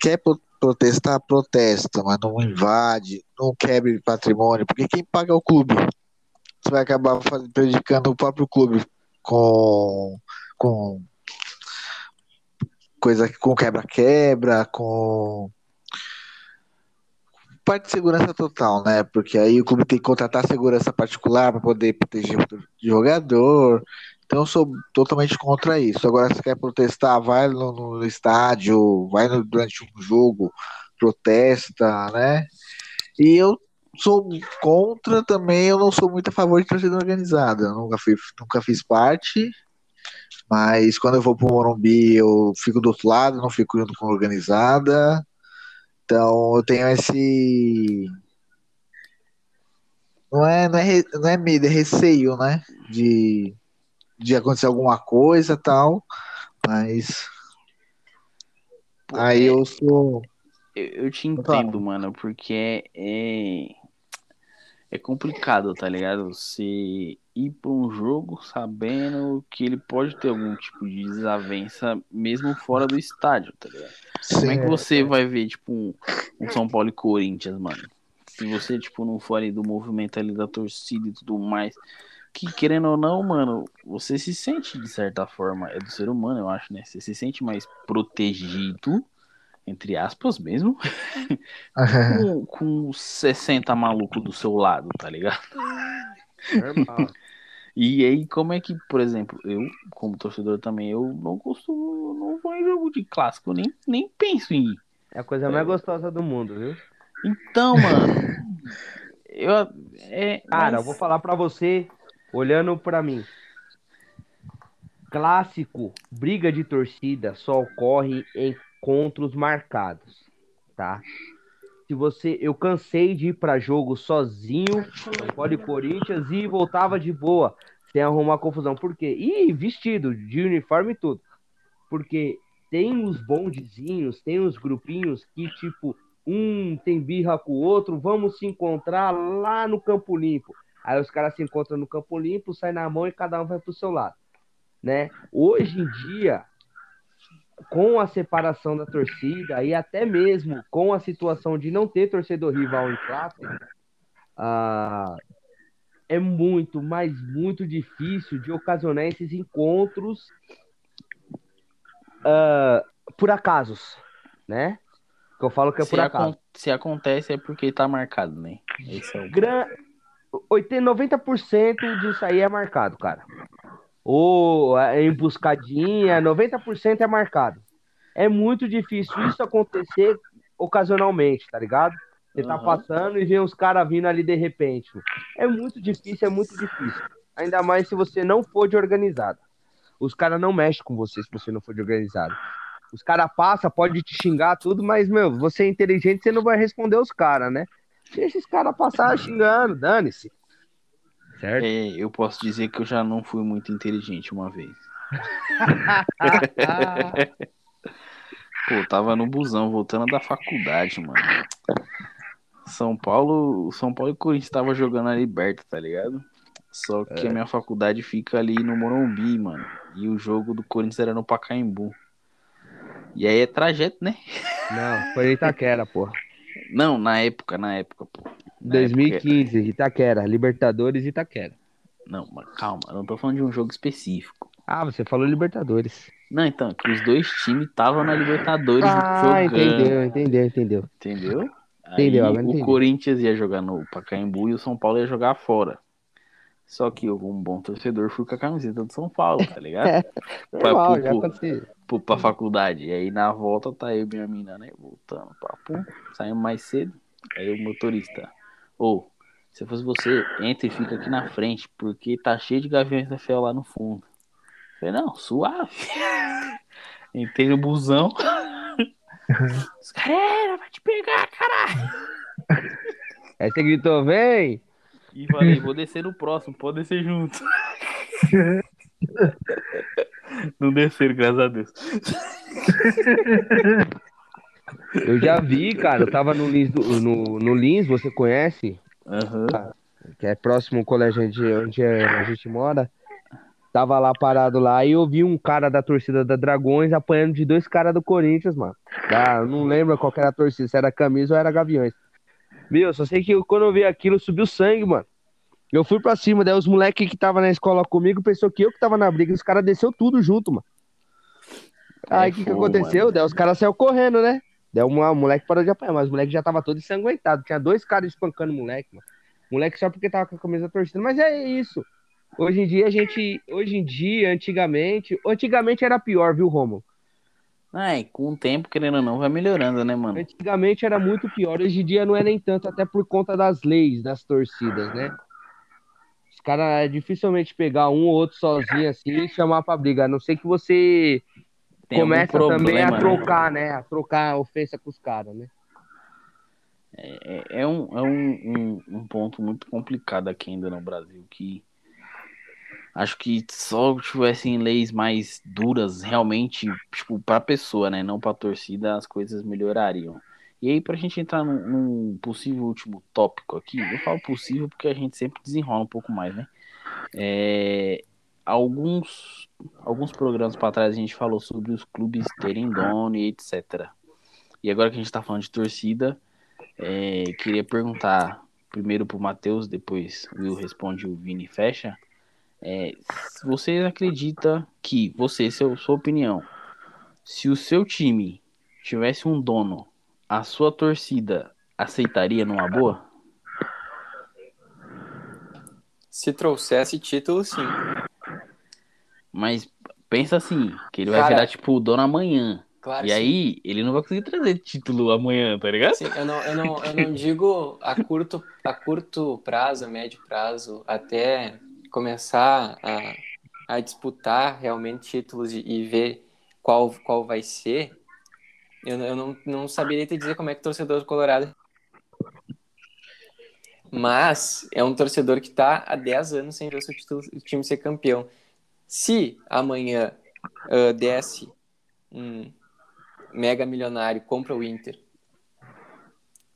Quer pro- protestar, protesta, mas não invade, não quebre patrimônio, porque quem paga é o clube. Você vai acabar prejudicando o próprio clube com, com coisa com quebra-quebra, com parte de segurança total, né? Porque aí o clube tem que contratar segurança particular para poder proteger o jogador. Então eu sou totalmente contra isso. Agora, se quer protestar, vai no, no estádio, vai no- durante um jogo, protesta, né? E eu sou contra também, eu não sou muito a favor de torcida organizada. Eu nunca, fui, nunca fiz parte, mas quando eu vou pro Morumbi, eu fico do outro lado, não fico junto com organizada. Então eu tenho esse. Não é, não é, não é medo, é receio, né? De, de acontecer alguma coisa tal. Mas. Aí eu sou. Eu, eu te entendo, mano, porque é, é, é complicado, tá ligado? Você ir pra um jogo sabendo que ele pode ter algum tipo de desavença, mesmo fora do estádio, tá ligado? Como é que Sim, você vai ver, tipo, um, um São Paulo e Corinthians, mano? Se você, tipo, não for ali do movimento ali da torcida e tudo mais, que querendo ou não, mano, você se sente de certa forma, é do ser humano, eu acho, né? Você se sente mais protegido, entre aspas mesmo, com, com 60 malucos do seu lado, tá ligado? Normal. E aí, como é que, por exemplo, eu, como torcedor também, eu não costumo, eu não vou em jogo de clássico, eu nem, nem penso em ir. É a coisa mais gostosa do mundo, viu? Então, mano, eu, é, Cara, mas- eu vou falar pra você, olhando pra mim. Clássico, briga de torcida só ocorre em encontros marcados, tá? Se você, eu cansei de ir pra jogo sozinho, São Paulo e Corinthians e voltava de boa, sem arrumar confusão. Por quê? E vestido de uniforme e tudo. Porque tem os bondezinhos, tem os grupinhos que tipo um tem birra com o outro, vamos se encontrar lá no Campo Limpo. Aí os caras se encontram no Campo Limpo, sai na mão e cada um vai pro seu lado, né? Hoje em dia, com a separação da torcida e até mesmo com a situação de não ter torcedor rival em clássico, ah, é muito, mas muito difícil de ocasionar esses encontros ah, por acasos, né? Que eu falo que é se, por acaso. acon- se acontece é porque tá marcado, né? Esse é o... Gran... 80, 90% disso aí é marcado, cara. Ou é emboscadinha, 90% é marcado. É muito difícil isso acontecer ocasionalmente, tá ligado? Você tá passando e vê uns caras vindo ali de repente. É muito difícil, é muito difícil. Ainda mais se você não for de organizado. Os caras não mexem com você se você não for de organizado. Os caras passam, pode te xingar tudo, mas, meu, você é inteligente, você não vai responder os caras, né? Deixa esses caras passar xingando, dane-se. Certo? É, eu posso dizer que eu já não fui muito inteligente uma vez. Pô, tava no busão, voltando da faculdade, mano. São Paulo, São Paulo e Corinthians tava jogando a Liberta, tá ligado? Só que a minha faculdade fica ali no Morumbi, mano. E o jogo do Corinthians era no Pacaembu. E aí é trajeto, né? Não, foi Itaquera, porra. Não, na época, na época, pô. Na 2015, Itaquera, Libertadores Itaquera. Não, mas calma, eu não tô falando de um jogo específico. Ah, você falou Libertadores. Não, então, que os dois times estavam na Libertadores Ah, jogando. entendeu, entendeu, entendeu. Entendeu? Entendeu, Aí agora o entendi. Corinthians ia jogar no Pacaembu e o São Paulo ia jogar fora. Só que eu, como um bom torcedor, fui com a camiseta do São Paulo, tá ligado? Normal, Pra- já pro- aconteceu. Pro- pra faculdade. E aí na volta tá eu e minha mina, né? Voltando, papo. Saímos mais cedo. Aí o motorista. Ô, se fosse você, entra e fica aqui na frente, porque tá cheio de gaviões da fel lá no fundo. Falei, não, suave. Entrei no busão. Os caras, "É, vai te pegar, caralho. Aí você gritou, vem! E falei, vou descer no próximo, pode descer junto. Não desceram, graças a Deus. Eu já vi, cara. Eu tava no Lins, do- no, no Lins você conhece? Aham. que é próximo ao colégio onde, onde a gente mora. Tava lá parado lá e eu vi um cara da torcida da Dragões apanhando de dois caras do Corinthians, mano. Ah, não lembro qual era a torcida, se era camisa ou era Gaviões. Meu, só sei que eu, quando eu vi aquilo, subiu sangue, mano. Eu fui pra cima, daí os moleques que tava na escola comigo pensou que eu que tava na briga, os caras desceu tudo junto, mano. Aí o que, que aconteceu? Daí os caras saíram correndo, né? Daí o moleque parou de apanhar, mas o moleque já tava todo ensanguentado. Tinha dois caras espancando o moleque, mano. O moleque só porque tava com a camisa torcida. Mas é isso. Hoje em dia a gente. Hoje em dia, antigamente. Antigamente era pior, viu, Romulo? Ai, com o tempo, querendo ou não, vai melhorando, né, mano? Antigamente era muito pior. Hoje em dia não é nem tanto, até por conta das leis das torcidas, né? Os caras dificilmente pegar um ou outro sozinho assim e chamar pra briga. A não ser que você Tem começa também a né? trocar, né? A trocar a ofensa com os caras, né? É, é, um, é um, um, um ponto muito complicado aqui ainda no Brasil que Acho que só tivessem leis mais duras, realmente, tipo, pra pessoa, né? Não pra torcida, as coisas melhorariam. E aí, pra gente entrar num, num, possível último tópico aqui, eu falo possível porque a gente sempre desenrola um pouco mais, né? É, alguns, alguns programas para trás a gente falou sobre os clubes terem dono e etc. E agora que a gente tá falando de torcida, é, queria perguntar primeiro pro Matheus, depois o Will responde o Vini fecha. É, você acredita que, você, seu, sua opinião, se o seu time tivesse um dono, a sua torcida aceitaria numa boa? Se trouxesse título, sim. Mas pensa assim, que ele vai Cara, virar tipo o dono amanhã. Claro, e sim. aí, ele não vai conseguir trazer título amanhã, tá ligado? Sim, eu não, eu não, eu não digo a curto, a curto prazo, a médio prazo, até começar a, a disputar realmente títulos e, e ver qual, qual vai ser, eu, eu não, não saberia te dizer como é que o torcedor do Colorado. Mas é um torcedor que está há 10 anos sem ver o seu título, o time ser campeão. Se amanhã uh, desce um mega milionário, compra o Inter,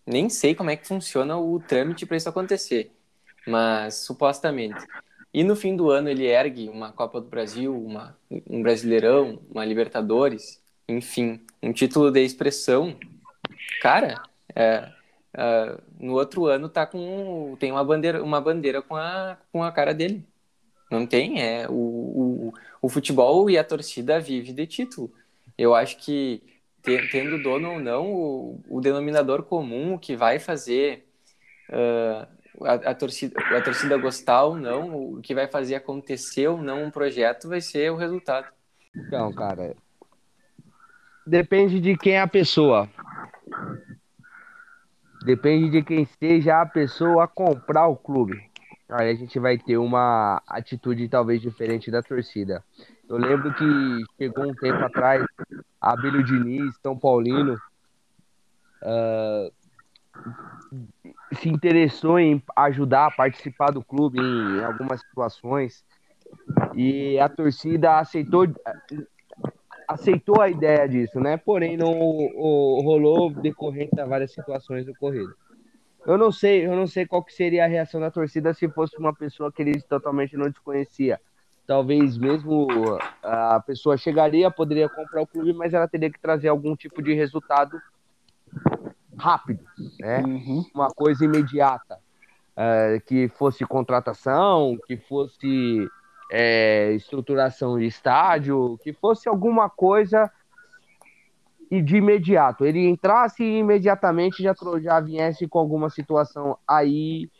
nem sei como é que funciona o trâmite para isso acontecer, mas supostamente e no fim do ano ele ergue uma Copa do Brasil, uma, um Brasileirão, uma Libertadores, enfim, um título de expressão. Cara, é, é, no outro ano tá com tem uma bandeira, uma bandeira com a, com a cara dele. Não tem, é o, o, o futebol e a torcida vive de título. Eu acho que tendo dono ou não, o, o denominador comum o que vai fazer uh, a, a, torcida, a torcida gostar ou não, o que vai fazer acontecer ou não um projeto vai ser o resultado. Então, cara, depende de quem é a pessoa. Depende de quem seja a pessoa a comprar o clube. Aí a gente vai ter uma atitude talvez diferente da torcida. Eu lembro que chegou um tempo atrás, Abílio Diniz, São Paulino, uh, se interessou em ajudar a participar do clube em algumas situações e a torcida aceitou aceitou a ideia disso, né? Porém não o, rolou decorrente a várias situações ocorridas. Eu não sei, eu não sei qual que seria a reação da torcida se fosse uma pessoa que eles totalmente não desconhecia. Talvez mesmo a pessoa chegaria, poderia comprar o clube, mas ela teria que trazer algum tipo de resultado rápido, né? Uhum. Uma coisa imediata. É, que fosse contratação, que fosse é, estruturação de estádio, que fosse alguma coisa e de imediato. Ele entrasse e imediatamente já, já viesse com alguma situação aí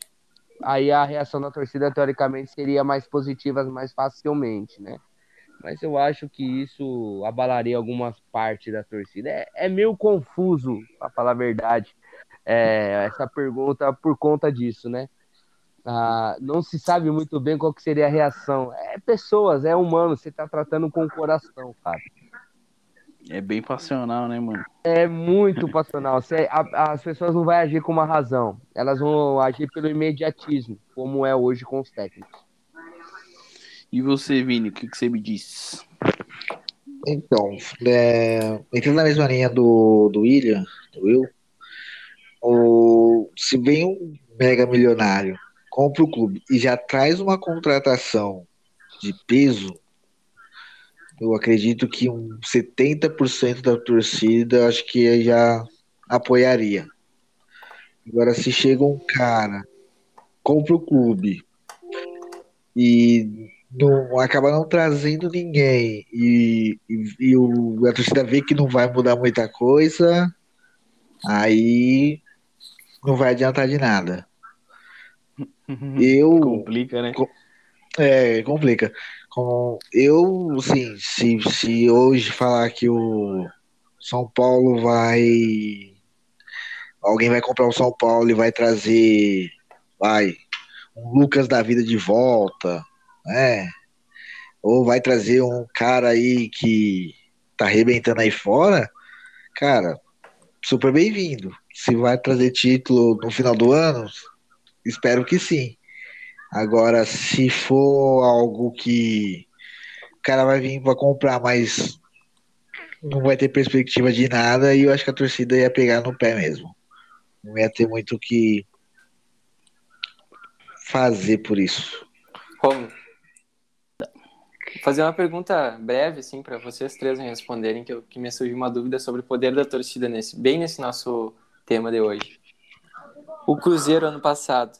aí a reação da torcida teoricamente seria mais positiva mais facilmente, né? mas eu acho que isso abalaria algumas partes da torcida. É, é meio confuso, para falar a verdade, é, essa pergunta por conta disso, né? Ah, não se sabe muito bem qual que seria a reação. É pessoas, é humano, você tá tratando com o coração, cara. É bem passional, né, mano? É muito passional. A, as pessoas não vão agir com uma razão, elas vão agir pelo imediatismo, como é hoje com os técnicos. E você, Vini, o que, que você me diz? Então, é, entrando na mesma linha do, do William, do Will, o, se vem um mega milionário compra o clube e já traz uma contratação de peso, eu acredito que um 70% da torcida acho que já apoiaria. Agora, se chega um cara, compra o clube e não acaba não trazendo ninguém e, e, e o, a torcida vê que não vai mudar muita coisa, aí não vai adiantar de nada. Eu. Complica, né? É, complica. Com, eu, assim, se, se hoje falar que o São Paulo vai. Alguém vai comprar o São Paulo e vai trazer. Vai. Um Lucas da vida de volta, né? Ou vai trazer um cara aí que tá arrebentando aí fora, cara, super bem-vindo. Se vai trazer título no final do ano, espero que sim. Agora, se for algo que o cara vai vir para comprar, mas não vai ter perspectiva de nada, e eu acho que a torcida ia pegar no pé mesmo. Não ia ter muito o que fazer por isso. Como? Fazer uma pergunta breve, assim, para vocês três me responderem, que, eu, que me surgiu uma dúvida sobre o poder da torcida nesse, bem nesse nosso tema de hoje. O Cruzeiro ano passado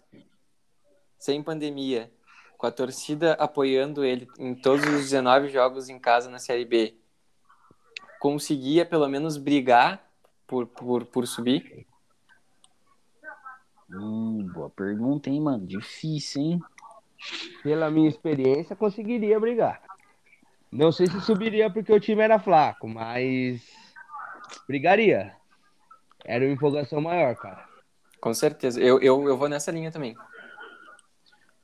sem pandemia, com a torcida apoiando ele em todos os 19 jogos em casa na Série B, conseguia pelo menos brigar por, por, por subir? Hum, boa pergunta, hein, mano? Difícil, hein? Pela minha experiência, conseguiria brigar. Não sei se subiria porque o time era fraco, mas brigaria. Era uma empolgação maior, cara. Com certeza. Eu, eu, eu vou nessa linha também.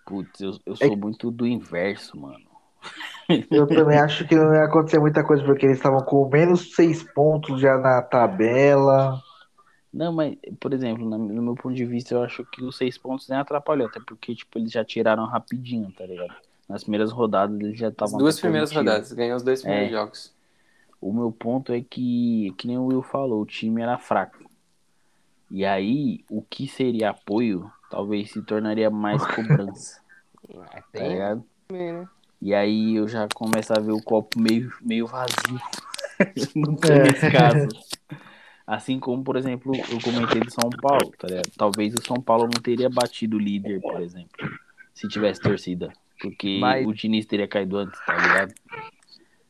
Putz, eu, eu sou é... muito do inverso, mano. Eu também acho que não ia acontecer muita coisa, porque eles estavam com menos seis pontos já na tabela. Não, mas, por exemplo, no meu ponto de vista, eu acho que os seis pontos nem atrapalhou, até porque, tipo, eles já tiraram rapidinho, tá ligado? Nas primeiras rodadas eles já estavam. duas primeiras rodadas, ganhou os dois primeiros é. jogos. O meu ponto é que, que nem o Will falou, o time era fraco. E aí, o que seria apoio, talvez se tornaria mais cobrança. Ah, tá ligado? Né? E aí eu já começo a ver o copo meio, meio vazio. no é. caso. Assim como, por exemplo, eu comentei do São Paulo, tá ligado? Talvez o São Paulo não teria batido o líder, por exemplo, se tivesse torcida. Porque Mas... o Diniz teria caído antes, tá ligado?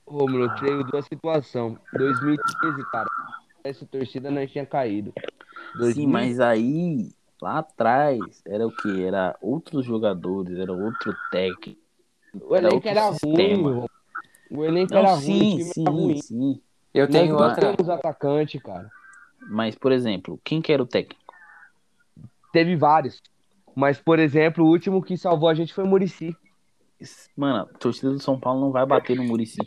Romulo, eu tenho duas situações. 2013, cara, essa torcida não tinha caído. 2000... Sim, mas aí Lá atrás era o que? Era outros jogadores, era outro técnico. O elenco era, era ruim. O elenco Não, era sim, ruim, sim, ruim. Sim. Eu tenho Nós outra. Temos atacante, cara. Mas, por exemplo, quem que era o técnico? Teve vários. Mas, por exemplo, o último que salvou a gente foi o Murici. Mano, a torcida do São Paulo não vai bater no Murici.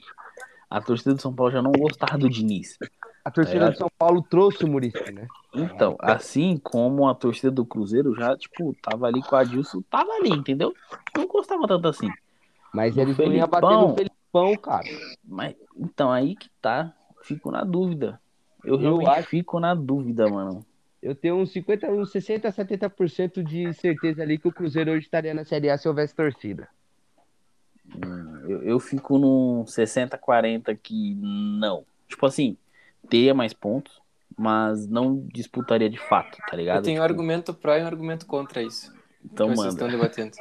A torcida do São Paulo já não gostava do Diniz. A torcida é. do São Paulo trouxe o Murici, né? Então, assim como a torcida do Cruzeiro já, tipo, tava ali com a Adilson, tava ali, entendeu? Não gostava tanto assim. Mas eles não iam bater no Felipão, cara. Mas, então, aí que tá. Fico na dúvida. Eu, eu realmente acho... fico na dúvida, mano. Eu tenho uns 50, uns 60, 70% de certeza ali que o Cruzeiro hoje estaria na Série A se houvesse torcida. Hum, eu, eu fico num 60, 40 que não. Tipo assim, teria mais pontos, mas não disputaria de fato, tá ligado? Eu tenho tipo... um argumento pró e um argumento contra isso. Então, manda. Vocês estão debatendo.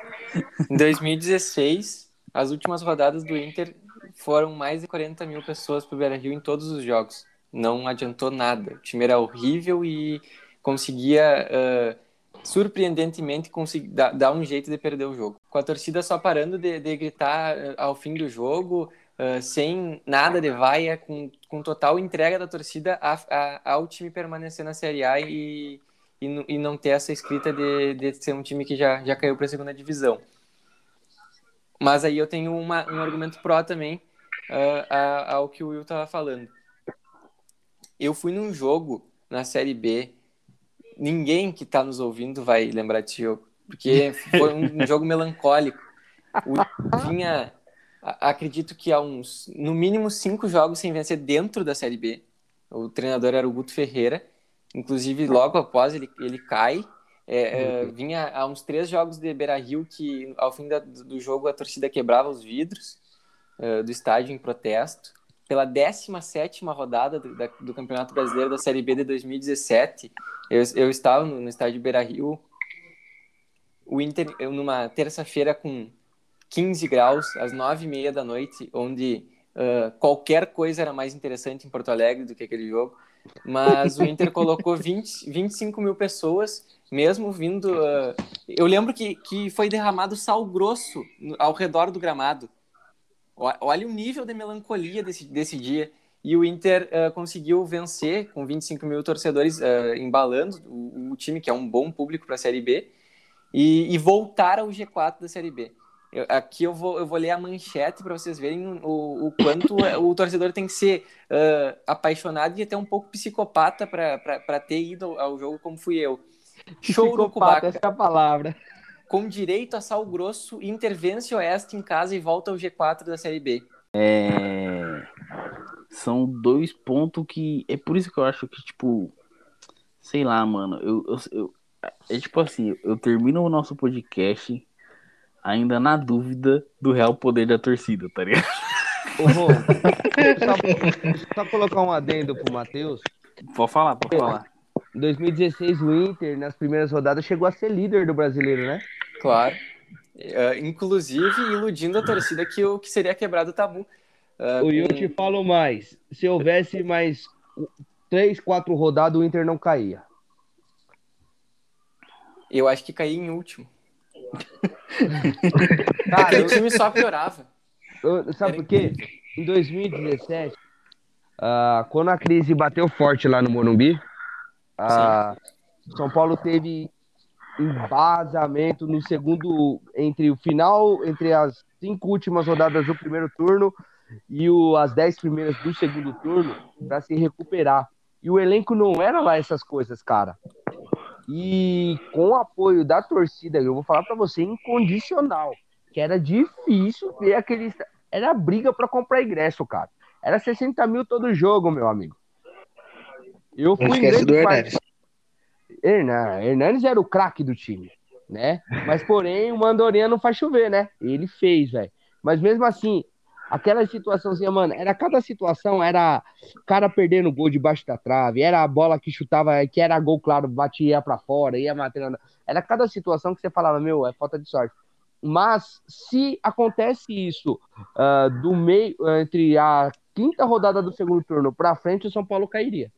em 2016, as últimas rodadas do Inter foram mais de 40 mil pessoas pro Beira-Rio em todos os jogos. Não adiantou nada. O time era horrível e conseguia, uh, surpreendentemente, conseguir dar, dar, um jeito de perder o jogo. Com a torcida só parando de, de gritar uh, ao fim do jogo, uh, sem nada de vaia, com, com total entrega da torcida a, a, ao time permanecer na Série A e, e, e não ter essa escrita de, de ser um time que já, já caiu para a segunda divisão. Mas aí eu tenho uma, um argumento pró também uh, a, ao que o Will estava falando. Eu fui num jogo na Série B, ninguém que está nos ouvindo vai lembrar desse jogo, porque foi um, um jogo melancólico. O, tinha acredito que há uns, no mínimo, cinco jogos sem vencer dentro da Série B. O treinador era o Guto Ferreira. Inclusive, logo após ele, ele cai. É, é, vinha há uns três jogos de Beira Rio que, ao fim da, do jogo, a torcida quebrava os vidros uh, do estádio em protesto. Pela 17 rodada do, da, do, Campeonato Brasileiro da Série B de 2017, eu, eu estava no, no estádio Beira Rio, o Inter, numa terça-feira com 15 graus, às 9h30 da noite, onde uh, qualquer coisa era mais interessante em Porto Alegre do que aquele jogo. Mas o Inter colocou 20, 25 mil pessoas mesmo vindo. Uh, eu lembro que, que foi derramado sal grosso ao redor do gramado. Olha o nível de melancolia desse, desse dia. E o Inter uh, conseguiu vencer com 25 mil torcedores uh, embalando o, o, time, que é um bom público para a Série B, e, e, voltar ao G4 da Série B. Eu, aqui eu vou, eu vou ler a manchete para vocês verem o, o quanto o torcedor tem que ser uh, apaixonado e até um pouco psicopata para ter ido ao jogo como fui eu. Show Cubaca. Essa é a palavra. Com direito a sal grosso, intervence oeste em casa e volta ao G4 da Série B. É... São dois pontos que. É por isso que eu acho que, tipo. Sei lá, mano. Eu, eu, eu... É tipo assim, eu termino o nosso podcast ainda na dúvida do real poder da torcida, tá ligado? Ô, Rô, só, só colocar um adendo pro Matheus. Pode falar, pode falar. Em 2016, o Inter, nas primeiras rodadas, chegou a ser líder do brasileiro, né? Claro. Uh, inclusive, iludindo a torcida que, o, que seria quebrado o tabu. Uh, e com... eu te falo mais: se houvesse mais três, quatro rodadas, o Inter não caía. Eu acho que caía em último. Cara, Aquele eu... time só piorava. Eu, sabe por quê? Em 2017, uh, ah, quando a crise bateu forte lá no Morumbi, a São Paulo teve embasamento no segundo, entre o final, entre as cinco últimas rodadas do primeiro turno e o, as dez primeiras do segundo turno para se recuperar. E o elenco não era lá essas coisas, cara. E com o apoio da torcida, eu vou falar para você, incondicional, que era difícil ver aquele. Era briga para comprar ingresso, cara. Era 60 mil todo jogo, meu amigo. Eu fui Não esquece do Hernanes. Hernan, Hernanes era o craque do time, né? Mas, porém, o Mandorinha não faz chover, né? Ele fez, velho. Mas mesmo assim, aquela situaçãozinha, mano, era cada situação, era cara perdendo gol debaixo da trave, era a bola que chutava, que era gol, claro, batia para fora, ia matando. Era cada situação que você falava, meu, é falta de sorte. Mas se acontece isso uh, do meio, entre a quinta rodada do segundo turno para frente, o São Paulo cairia.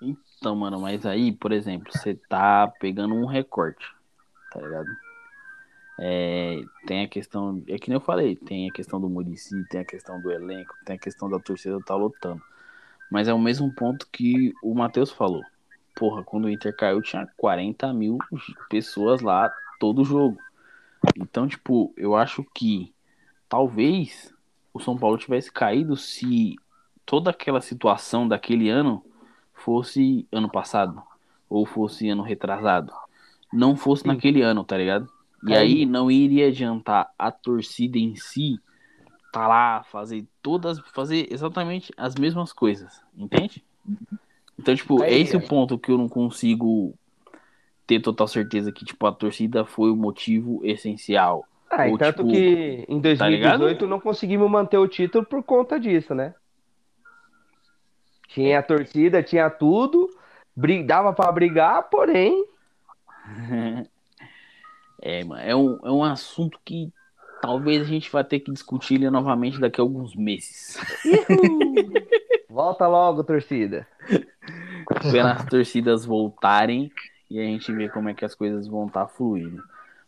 Então, mano, mas aí, por exemplo, você tá pegando um recorte, tá ligado? É, tem a questão, é que nem eu falei, tem a questão do Murici, tem a questão do elenco, tem a questão da torcida tá lotando. Mas é o mesmo ponto que o Matheus falou. Porra, quando o Inter caiu, tinha 40 mil pessoas lá todo jogo. Então, tipo, eu acho que talvez o São Paulo tivesse caído se toda aquela situação daquele ano fosse ano passado ou fosse ano retrasado. Não fosse Sim. naquele ano, tá ligado? E aí não iria adiantar a torcida em si tá lá, fazer todas, fazer exatamente as mesmas coisas, entende? Então, tipo, é esse o ponto que eu não consigo ter total certeza que, tipo, a torcida foi o motivo essencial. Ah, Ou, tanto tipo, que em 2018 tá não conseguimos manter o título por conta disso, né? Tinha a torcida, tinha tudo, dava para brigar, porém. É, mano, é um, é um assunto que talvez a gente vai ter que discutir ele novamente daqui a alguns meses. Volta logo, torcida. Quando as torcidas voltarem e a gente ver como é que as coisas vão estar tá fluindo.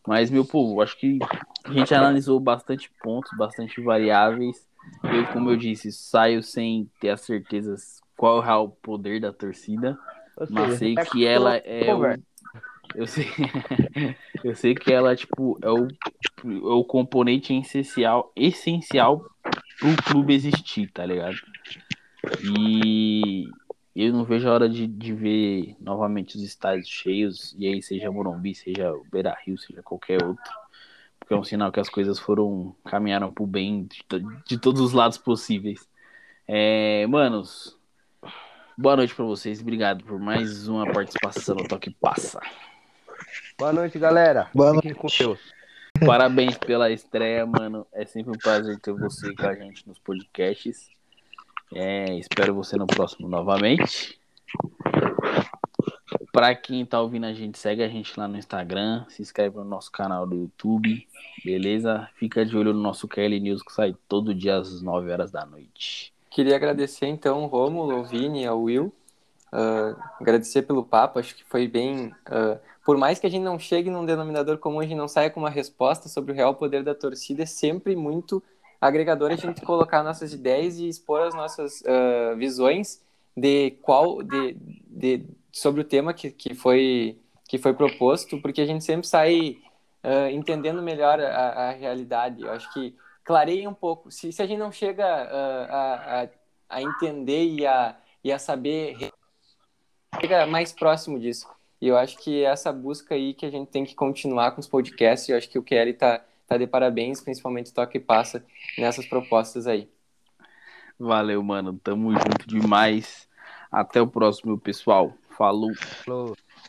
Mas, meu povo, acho que a gente analisou bastante pontos, bastante variáveis. Eu, como eu disse, saio sem ter as certezas qual é o real poder da torcida, seja, mas sei é que ela é o, eu sei eu sei que ela tipo é o, é o componente essencial essencial pro clube existir, tá ligado? E eu não vejo a hora de, de ver novamente os estádios cheios, e aí seja Morumbi, seja Beira Rio, seja qualquer outro. Porque é um sinal que as coisas foram, caminharam pro bem de, de todos os lados possíveis. É, manos, Boa noite para vocês. Obrigado por mais uma participação no Toque Passa. Boa noite, galera. Boa Fiquem com Deus. Parabéns pela estreia, mano. É sempre um prazer ter você com a gente nos podcasts. É, espero você no próximo novamente. Para quem tá ouvindo a gente, segue a gente lá no Instagram, se inscreve no nosso canal do YouTube, beleza? Fica de olho no nosso KL News que sai todo dia às 9 horas da noite. Queria agradecer então o Rômulo, o Vini, ao Will. Uh, agradecer pelo papo, acho que foi bem. Uh, por mais que a gente não chegue num denominador comum, a gente não saia com uma resposta sobre o real poder da torcida, é sempre muito agregador a gente colocar nossas ideias e expor as nossas uh, visões de qual de, de, sobre o tema que, que, foi, que foi proposto, porque a gente sempre sai entendendo melhor a, a, realidade. Eu acho que clareia um pouco. Se, se a gente não chega a, a, a, entender e a, e a saber, chega mais próximo disso. E eu acho que essa busca aí que a gente tem que continuar com os podcasts, eu acho que o Kelly está tá de parabéns, principalmente o Toque Passa, nessas propostas aí. Valeu, mano. Tamo junto demais. Até o próximo, pessoal. Falou. Falou.